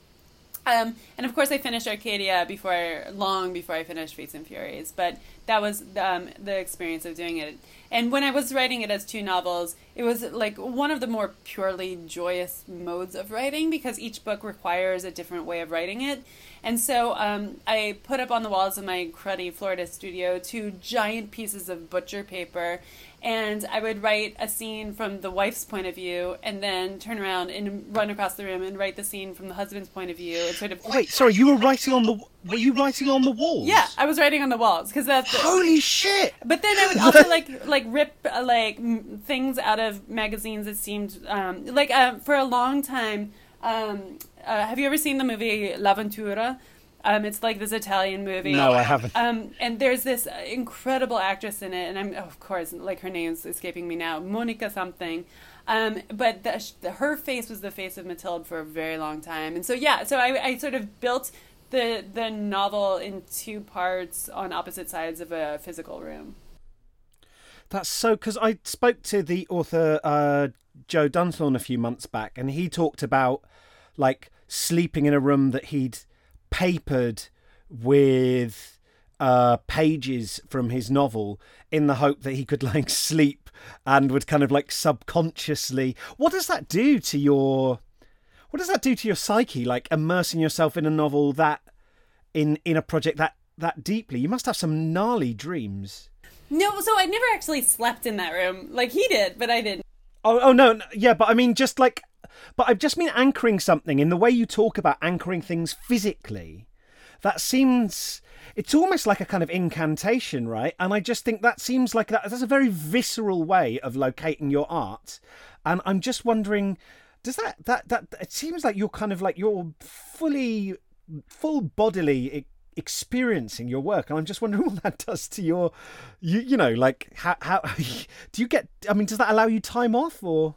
Um, and of course, I finished Arcadia before long before I finished Fates and Furies, but that was um, the experience of doing it. And when I was writing it as two novels, it was like one of the more purely joyous modes of writing because each book requires a different way of writing it. And so um, I put up on the walls of my cruddy Florida studio two giant pieces of butcher paper, and I would write a scene from the wife's point of view, and then turn around and run across the room and write the scene from the husband's point of view, and sort of. Wait, sorry, you were writing on the. Were you writing on the walls? Yeah, I was writing on the walls because that's. The, Holy shit! But then I would also like like rip uh, like m- things out of magazines that seemed um, like uh, for a long time. Um, uh, have you ever seen the movie L'Avventura? Um, it's like this Italian movie. No, I haven't. Um, and there's this incredible actress in it, and I'm of course like her name's escaping me now, Monica something. Um, but the, her face was the face of Mathilde for a very long time, and so yeah, so I, I sort of built the the novel in two parts on opposite sides of a physical room. That's so because I spoke to the author uh, Joe Dunthorne a few months back, and he talked about like sleeping in a room that he'd papered with uh, pages from his novel in the hope that he could (laughs) like sleep and would kind of like subconsciously. What does that do to your? What does that do to your psyche? Like immersing yourself in a novel that, in in a project that that deeply, you must have some gnarly dreams. No, so I never actually slept in that room. Like he did, but I didn't. Oh, oh no, no, yeah, but I mean, just like, but I've just been anchoring something in the way you talk about anchoring things physically. That seems, it's almost like a kind of incantation, right? And I just think that seems like that. That's a very visceral way of locating your art. And I'm just wondering, does that that that? It seems like you're kind of like you're fully, full bodily experiencing your work and i'm just wondering (laughs) what that does to your you you know like how how (laughs) do you get i mean does that allow you time off or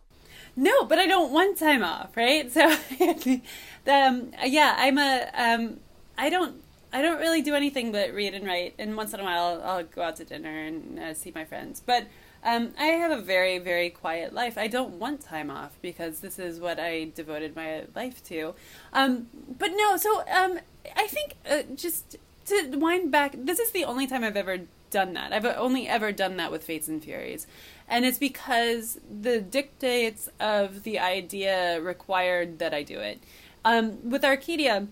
no but i don't want time off right so (laughs) um yeah i'm a um i don't i don't really do anything but read and write and once in a while i'll, go out to dinner and uh, see my friends but um, I have a very, very quiet life. I don't want time off because this is what I devoted my life to. Um, but no, so um, I think uh, just to wind back, this is the only time I've ever done that. I've only ever done that with Fates and Furies. And it's because the dictates of the idea required that I do it. Um, with Arcadia,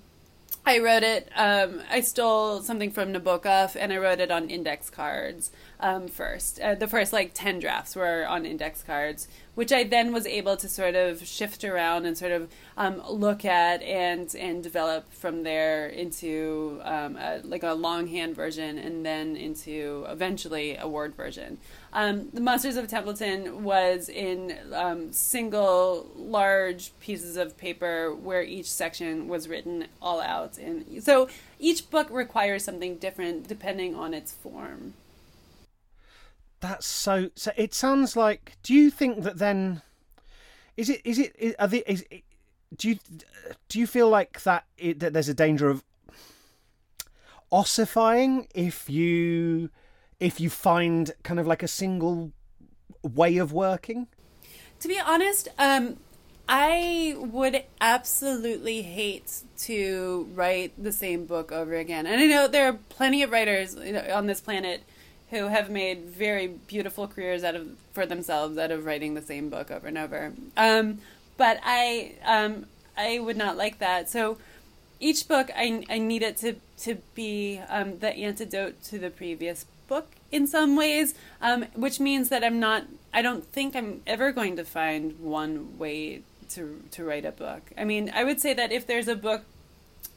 I wrote it. Um, I stole something from Nabokov and I wrote it on index cards um, first. Uh, the first like 10 drafts were on index cards, which I then was able to sort of shift around and sort of um, look at and and develop from there into um, a, like a longhand version and then into eventually a word version. Um, the Monsters of Templeton was in um, single large pieces of paper where each section was written all out, and so each book requires something different depending on its form. That's so. So it sounds like. Do you think that then? Is it? Is it? are they, is, do you do you feel like that, it, that there's a danger of ossifying if you if you find kind of like a single way of working? To be honest, um, I would absolutely hate to write the same book over again. And I know there are plenty of writers on this planet who have made very beautiful careers out of for themselves out of writing the same book over and over. Um, but I um, I would not like that. So each book I I need it to to be um, the antidote to the previous book in some ways, um, which means that I'm not. I don't think I'm ever going to find one way to to write a book. I mean, I would say that if there's a book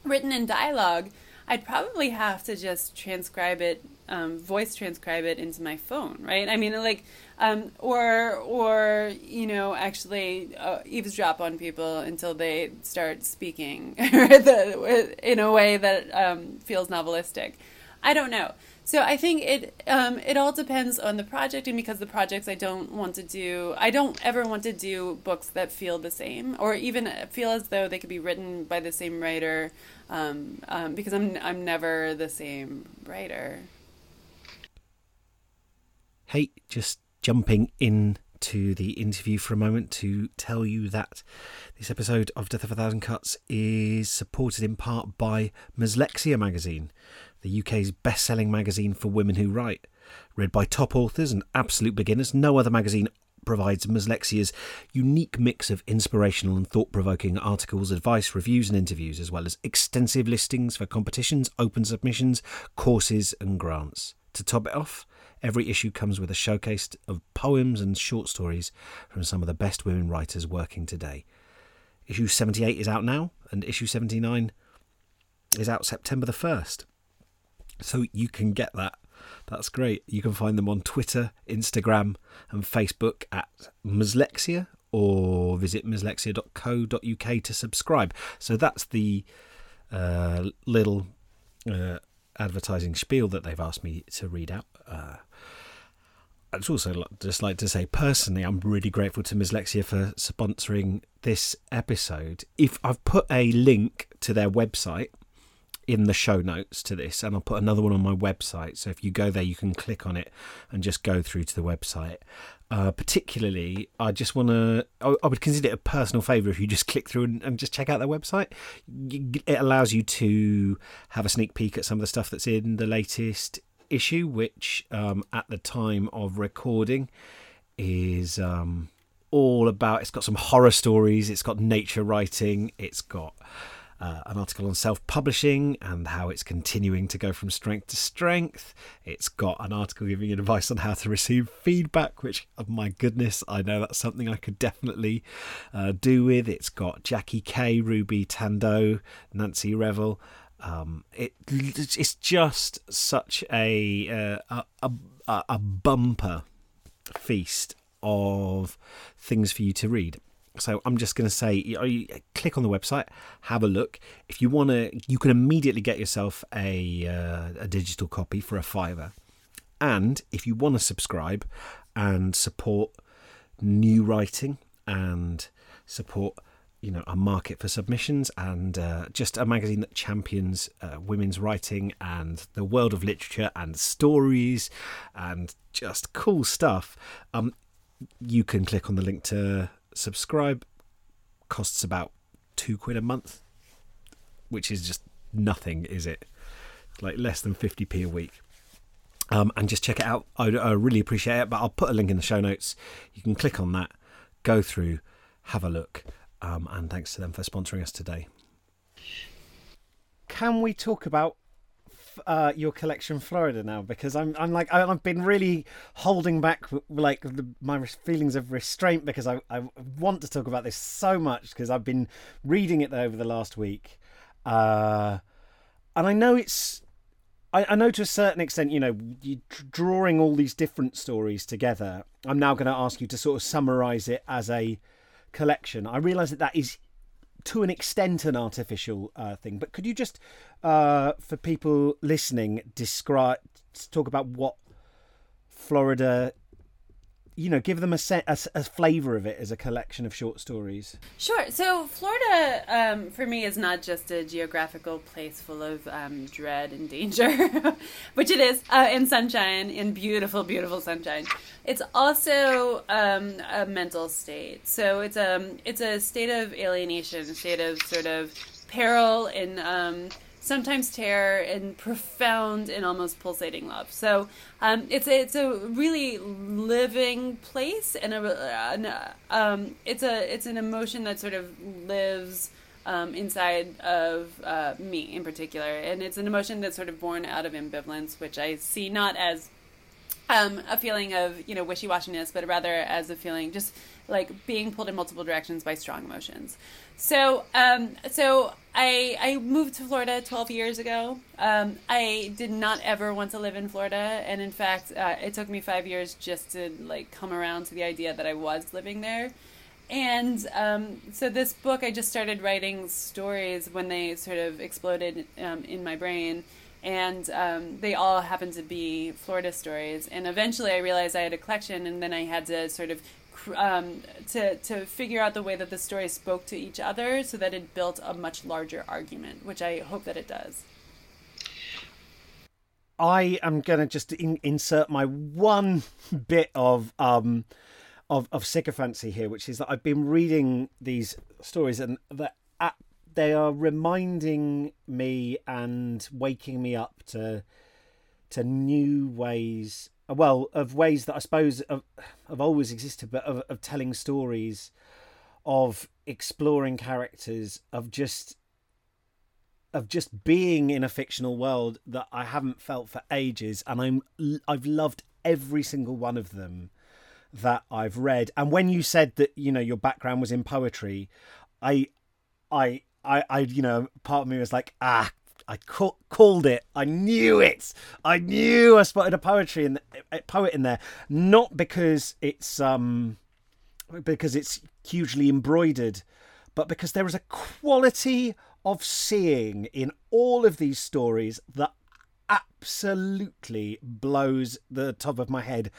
written in dialogue, I'd probably have to just transcribe it um, voice transcribe it into my phone, right? I mean, like, um, or or you know, actually uh, eavesdrop on people until they start speaking (laughs) in a way that um, feels novelistic. I don't know. So I think it um, it all depends on the project, and because the projects I don't want to do, I don't ever want to do books that feel the same, or even feel as though they could be written by the same writer, um, um, because I'm I'm never the same writer. Hey, just jumping in to the interview for a moment to tell you that this episode of Death of a Thousand Cuts is supported in part by Mslexia magazine, the UK's best selling magazine for women who write. Read by top authors and absolute beginners, no other magazine provides Mslexia's unique mix of inspirational and thought provoking articles, advice, reviews, and interviews, as well as extensive listings for competitions, open submissions, courses, and grants. To top it off, Every issue comes with a showcase of poems and short stories from some of the best women writers working today. Issue 78 is out now, and issue 79 is out September the 1st. So you can get that. That's great. You can find them on Twitter, Instagram, and Facebook at Mslexia or visit mslexia.co.uk to subscribe. So that's the uh, little uh, advertising spiel that they've asked me to read out. Uh, I'd also just like to say personally, I'm really grateful to Mslexia for sponsoring this episode. If I've put a link to their website in the show notes to this, and I'll put another one on my website. So if you go there, you can click on it and just go through to the website. Uh, particularly, I just want to, I, would consider it a personal favour if you just (laughs) click through and, and, just check out their website. It allows you to have a sneak peek at some of the stuff that's in the latest issue, which um, at the time of recording is um, all about, it's got some horror stories, it's got nature writing, it's got uh, an article on self publishing and how it's continuing to go from strength to strength. It's got an article giving advice on how to receive feedback, which, oh my goodness, I know that's something I could definitely uh, do with. It's got Jackie Kay, Ruby Tandoh, Nancy Revell. Um, it, it's just such a, uh, a, a, a bumper feast of things for you to read. So I'm just going to say, click on the website, have a look. If you want to, you can immediately get yourself a uh, a digital copy for a fiver. And if you want to subscribe and support new writing and support you know a market for submissions and uh, just a magazine that champions uh, women's writing and the world of literature and stories and just cool stuff um, you can click on the link to subscribe costs about two quid a month, which is just nothing, is it? Like less than 50p a week. Um, and just check it out. I, really appreciate it, but I'll put a link in the show notes. You can click on that, go through, have a look. Um, and thanks to them for sponsoring us today. Can we talk about uh, your collection Florida now because I'm I'm like I've been really holding back like the, my feelings of restraint because I I want to talk about this so much because I've been reading it over the last week, uh, and I know it's. I, I know to a certain extent, you know, you drawing all these different stories together. I'm now going to ask you to sort of summarize it as a collection. I realize that that is to an extent an artificial uh, thing. But could you just, uh, for people listening, describe, talk about what Florida you know, give them a, set, a, a flavor of it as a collection of short stories. Sure. So Florida, um, for me, is not just a geographical place full of um, dread and danger, (laughs) which it is, uh, in sunshine, in beautiful, beautiful sunshine. It's also um, a mental state. So it's a um, it's a state of alienation, a state of sort of peril and sometimes terror and profound and almost pulsating love. So um, it's a, it's a really living place, and a, um, it's a it's an emotion that sort of lives. Um, inside of uh, me in particular. And it's an emotion that's sort of born out of ambivalence, which I see not as um, a feeling of, you know, wishy washiness, but rather as a feeling just like being pulled in multiple directions by strong emotions. So, um, so I I moved to Florida 12 years ago. Um, I did not ever want to live in Florida, and in fact, uh, it took me five years just to like come around to the idea that I was living there. And um, so this book, I just started writing stories when they sort of exploded um, in my brain, and um, they all happened to be Florida stories. And eventually, I realized I had a collection, and then I had to sort of um, to to figure out the way that the stories spoke to each other, so that it built a much larger argument, which I hope that it does. I am going to just in, insert my one (laughs) bit of um of of sycophancy here, which is that I've been reading these stories and that they are reminding me and waking me up to to new ways well, of ways that I suppose have, have always existed, but of, of telling stories, of exploring characters, of just of just being in a fictional world that I haven't felt for ages, and I'm I've loved every single one of them that I've read. And when you said that you know your background was in poetry, I I I, I you know part of me was like ah I ca- called it. I knew it. I knew I spotted a poetry in a poet in there, not because it's um because it's hugely embroidered, but because there is a quality of seeing in all of these stories that absolutely blows the top of my head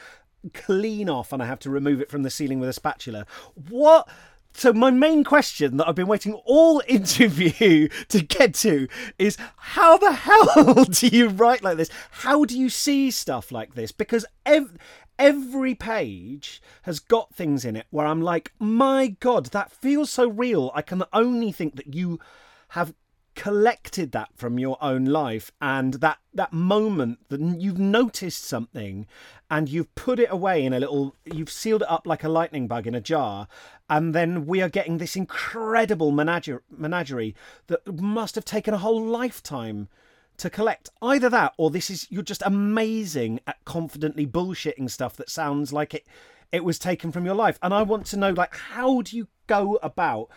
clean off and I have to remove it from the ceiling with a spatula. What so my main question that I've been waiting all (laughs) interview to get to is how the (laughs) hell do you write like this? How do you see stuff like this? Because ev- every page has got things in it where I'm like, my God, that feels so real. I can only think that you have collected that from your own life and that that moment that you've noticed something and you've put it away in a little you've sealed it up like a lightning bug in a jar and then we are getting this incredible menagerie, menagerie that must have taken a whole lifetime to collect. Either that or this is you're just amazing at confidently bullshitting stuff that sounds like it it was taken from your life. And i want to know like how do you go about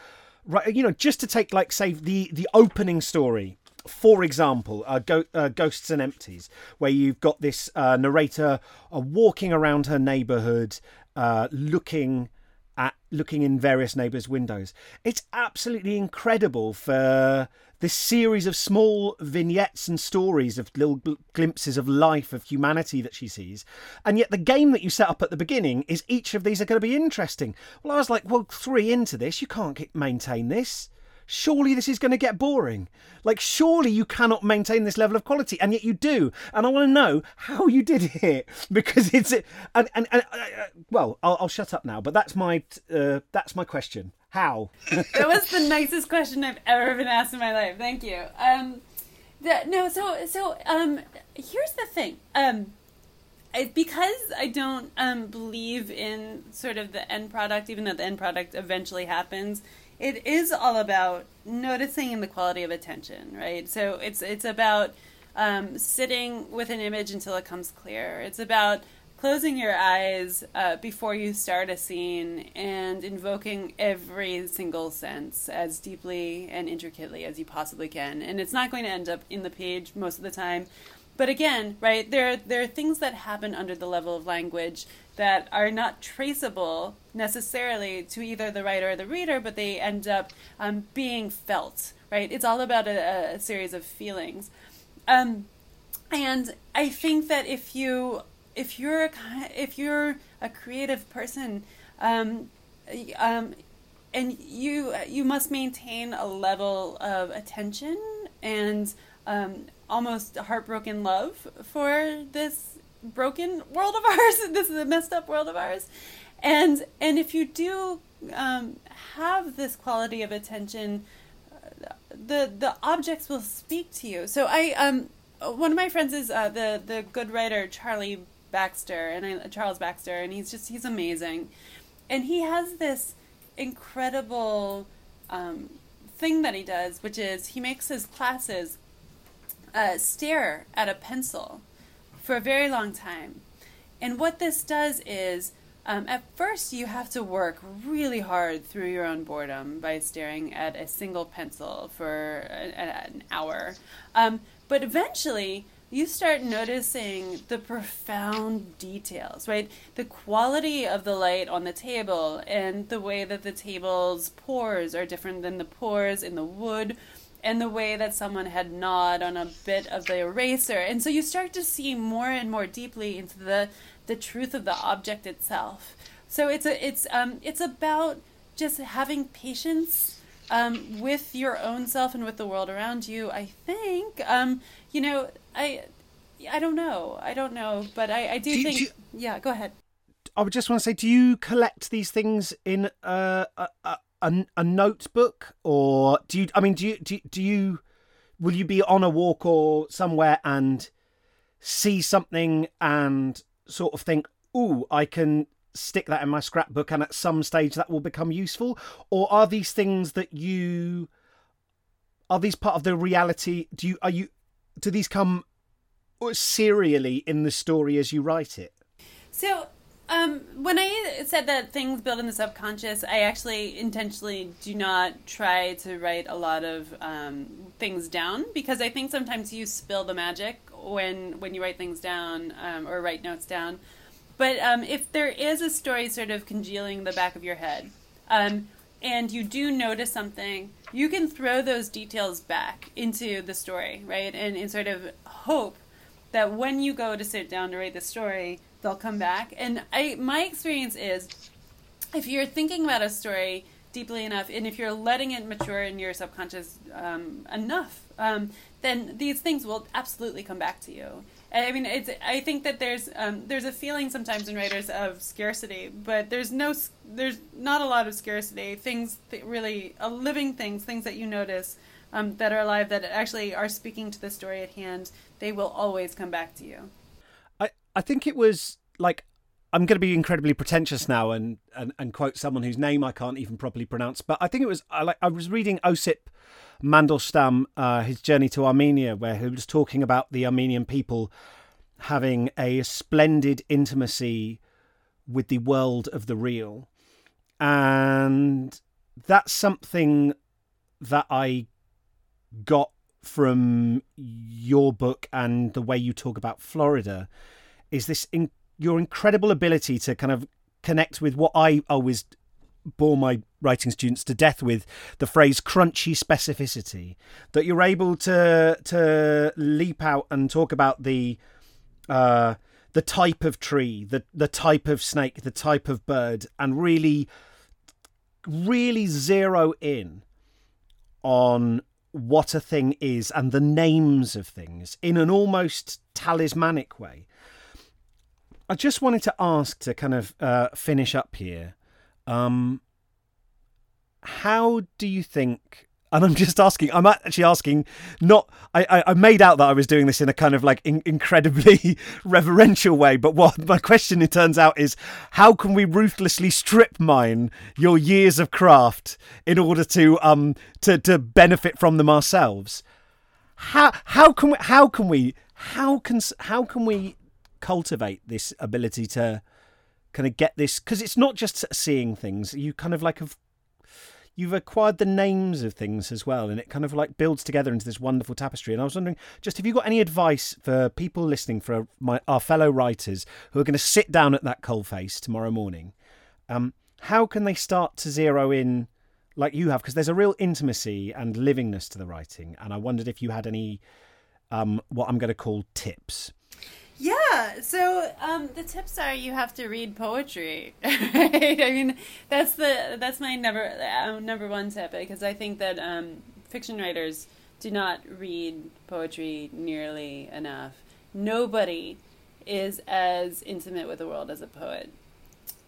right you know just to take like say the the opening story for example uh, Go- uh, ghosts and empties where you've got this uh, narrator uh, walking around her neighborhood uh, looking at looking in various neighbors windows. It's absolutely incredible for this series of small vignettes and stories of little gl- glimpses of life of humanity that she sees and yet the game that you set up at the beginning is each of these are going to be interesting well i was like well three into this you can't maintain this surely this is going to get boring. Like, surely you cannot maintain this level of quality, and yet you do. And I want to know how you did (laughs) it because it's and and, and uh, uh, well, I'll, I'll, shut up now. But that's my uh, that's my question. How? that was the nicest question I've ever been asked in my life. Thank you. Um, the, no, so so um, here's the thing. Um, I, because I don't um, believe in sort of the end product, even though the end product eventually happens, it is all about noticing the quality of attention, right? So it's it's about um, sitting with an image until it comes clear. It's about closing your eyes uh, before you start a scene and invoking every single sense as deeply and intricately as you possibly can. And it's not going to end up in the page most of the time. But again, right, there, there are things that happen under the level of language that are not traceable necessarily to either the writer or the reader, but they end up um, being felt, right? It's all about a, a series of feelings. Um, and I think that if you if you're a, if you're a creative person, um, um, and you you must maintain a level of attention and um, almost heartbroken love for this broken world of (laughs) ours. this is a messed up world of ours, and and if you do um, have this quality of attention, the the objects will speak to you. So I um one of my friends is uh, the the good writer Charlie Baxter and I, Charles Baxter, and he's just he's amazing, and he has this incredible um, thing that he does, which is he makes his classes uh, stare at a pencil for a very long time. And what this does is, um, at first, you have to work really hard through your own boredom by staring at a single pencil for a, a, an hour. Um, but eventually, you start noticing the profound details, right? The quality of the light on the table and the way that the table's pores are different than the pores in the wood and the way that someone had gnawed on a bit of the eraser. And so you start to see more and more deeply into the, the truth of the object itself. So it's a, it's um it's about just having patience um, with your own self and with the world around you. I think um, you know I I don't know I don't know, but I, I do, do think do you, yeah. Go ahead. I would just want to say, do you collect these things in a, a, a, a notebook, or do you? I mean, do you do, do you? Will you be on a walk or somewhere and see something and sort of think, "Ooh, I can stick that in my scrapbook," and at some stage that will become useful? Or are these things that you? Are these part of the reality? Do you? Are you? Do these come serially in the story as you write it? So um, when I said that things build in the subconscious, I actually intentionally do not try to write a lot of um, things down because I think sometimes you spill the magic when when you write things down um, or write notes down. But um, if there is a story sort of congealing the back of your head, um, and you do notice something, you can throw those details back into the story, right? And, and sort of hope that when you go to sit down to write the story they'll come back. And I my experience is if you're thinking about a story deeply enough, and if you're letting it mature in your subconscious um, enough, um, then these things will absolutely come back to you. I mean, it's. I think that there's um, there's a feeling sometimes in writers of scarcity, but there's no there's not a lot of scarcity. Things really uh, living things, things that you notice um, that are alive, that actually are speaking to the story at hand. They will always come back to you. I I think it was like I'm going to be incredibly pretentious now and, and, and quote someone whose name I can't even properly pronounce, but I think it was I like I was reading Osip Mandelstam, uh, his journey to Armenia, where he was talking about the Armenian people having a splendid intimacy with the world of the real. And that's something that I got from your book and the way you talk about Florida is this in, your incredible ability to kind of connect with what I always bore my writing students to death with the phrase crunchy specificity that you're able to to leap out and talk about the uh, the type of tree the the type of snake the type of bird and really really zero in on what a thing is and the names of things in an almost talismanic way i just wanted to ask to kind of uh, finish up here um, how do you think? And I'm (laughs) just asking. I'm actually asking. Not. I. I, I made out that I was doing this in a kind of like in, incredibly (laughs) reverential way. But what my question, it turns out, is how can we ruthlessly strip mine your years of craft in order to um to to benefit from them ourselves? How how can we how can we how can how can we cultivate this ability to kind of get this because it's not just seeing things you kind of like have you've acquired the names of things as well and it kind of like builds together into this wonderful tapestry. And i was wondering just have you got any advice for people listening for my our fellow writers who are going to sit down at that coalface tomorrow morning? Um, how can they start to zero in like you have? Because there's a real intimacy and livingness to the writing and i wondered if you had any um, what i'm going to call tips yeah. So um, the tips are you have to read poetry. (laughs) Right? I mean, that's the that's my number uh, number one tip because I think that um, fiction writers do not read poetry nearly enough. Nobody is as intimate with the world as a poet.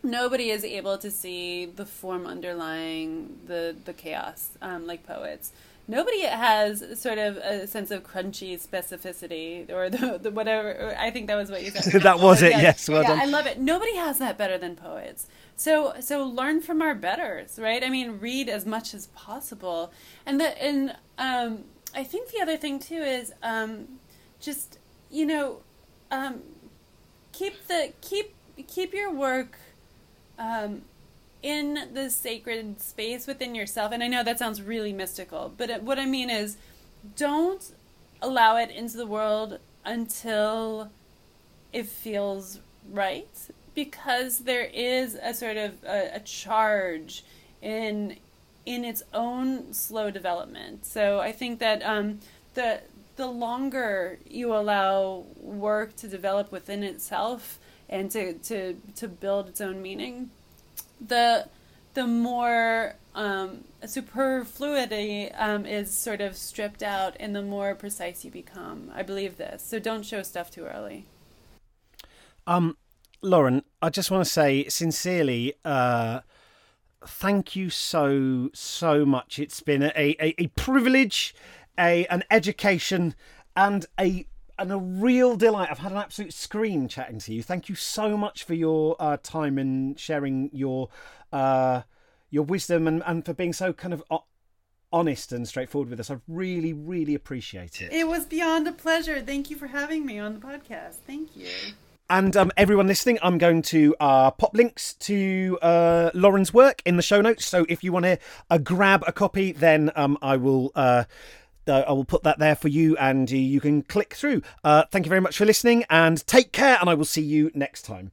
Nobody is able to see the form underlying the the chaos um, like poets nobody has sort of a sense of crunchy specificity or the, the whatever. I think that was what you said. (laughs) that was it. Yes, well yeah, done. I love it. Nobody has that better than poets. So so learn from our betters, right? I mean, read as much as possible, and the and um, I think the other thing too is um, just you know um, keep the keep keep your work um, in the sacred space within yourself. And I know that sounds really mystical, but what I mean is don't allow it into the world until it feels right because there is a sort of a, a charge in in its own slow development. So I think that um, the the longer you allow work to develop within itself and to, to, to build its own meaning, the the more um, superfluity um, is sort of stripped out and the more precise you become. I believe this. So don't show stuff too early. Um, Lauren, I just want to say sincerely, uh, thank you so so much. It's been a, a, a privilege, a an education, and a and a real delight. I've had an absolute scream chatting to you. Thank you so much for your uh, time and sharing your uh, your wisdom and, and for being so kind of honest and straightforward with us. I really, really appreciate it. It was beyond a pleasure. Thank you for having me on the podcast. Thank you. And um, everyone listening, I'm going to uh, pop links to uh, Lauren's work in the show notes. So if you want to uh, grab a copy, then um, I will uh, uh, I will put that there for you and you can click through. Uh, thank you very much for listening and take care, and I will see you next time.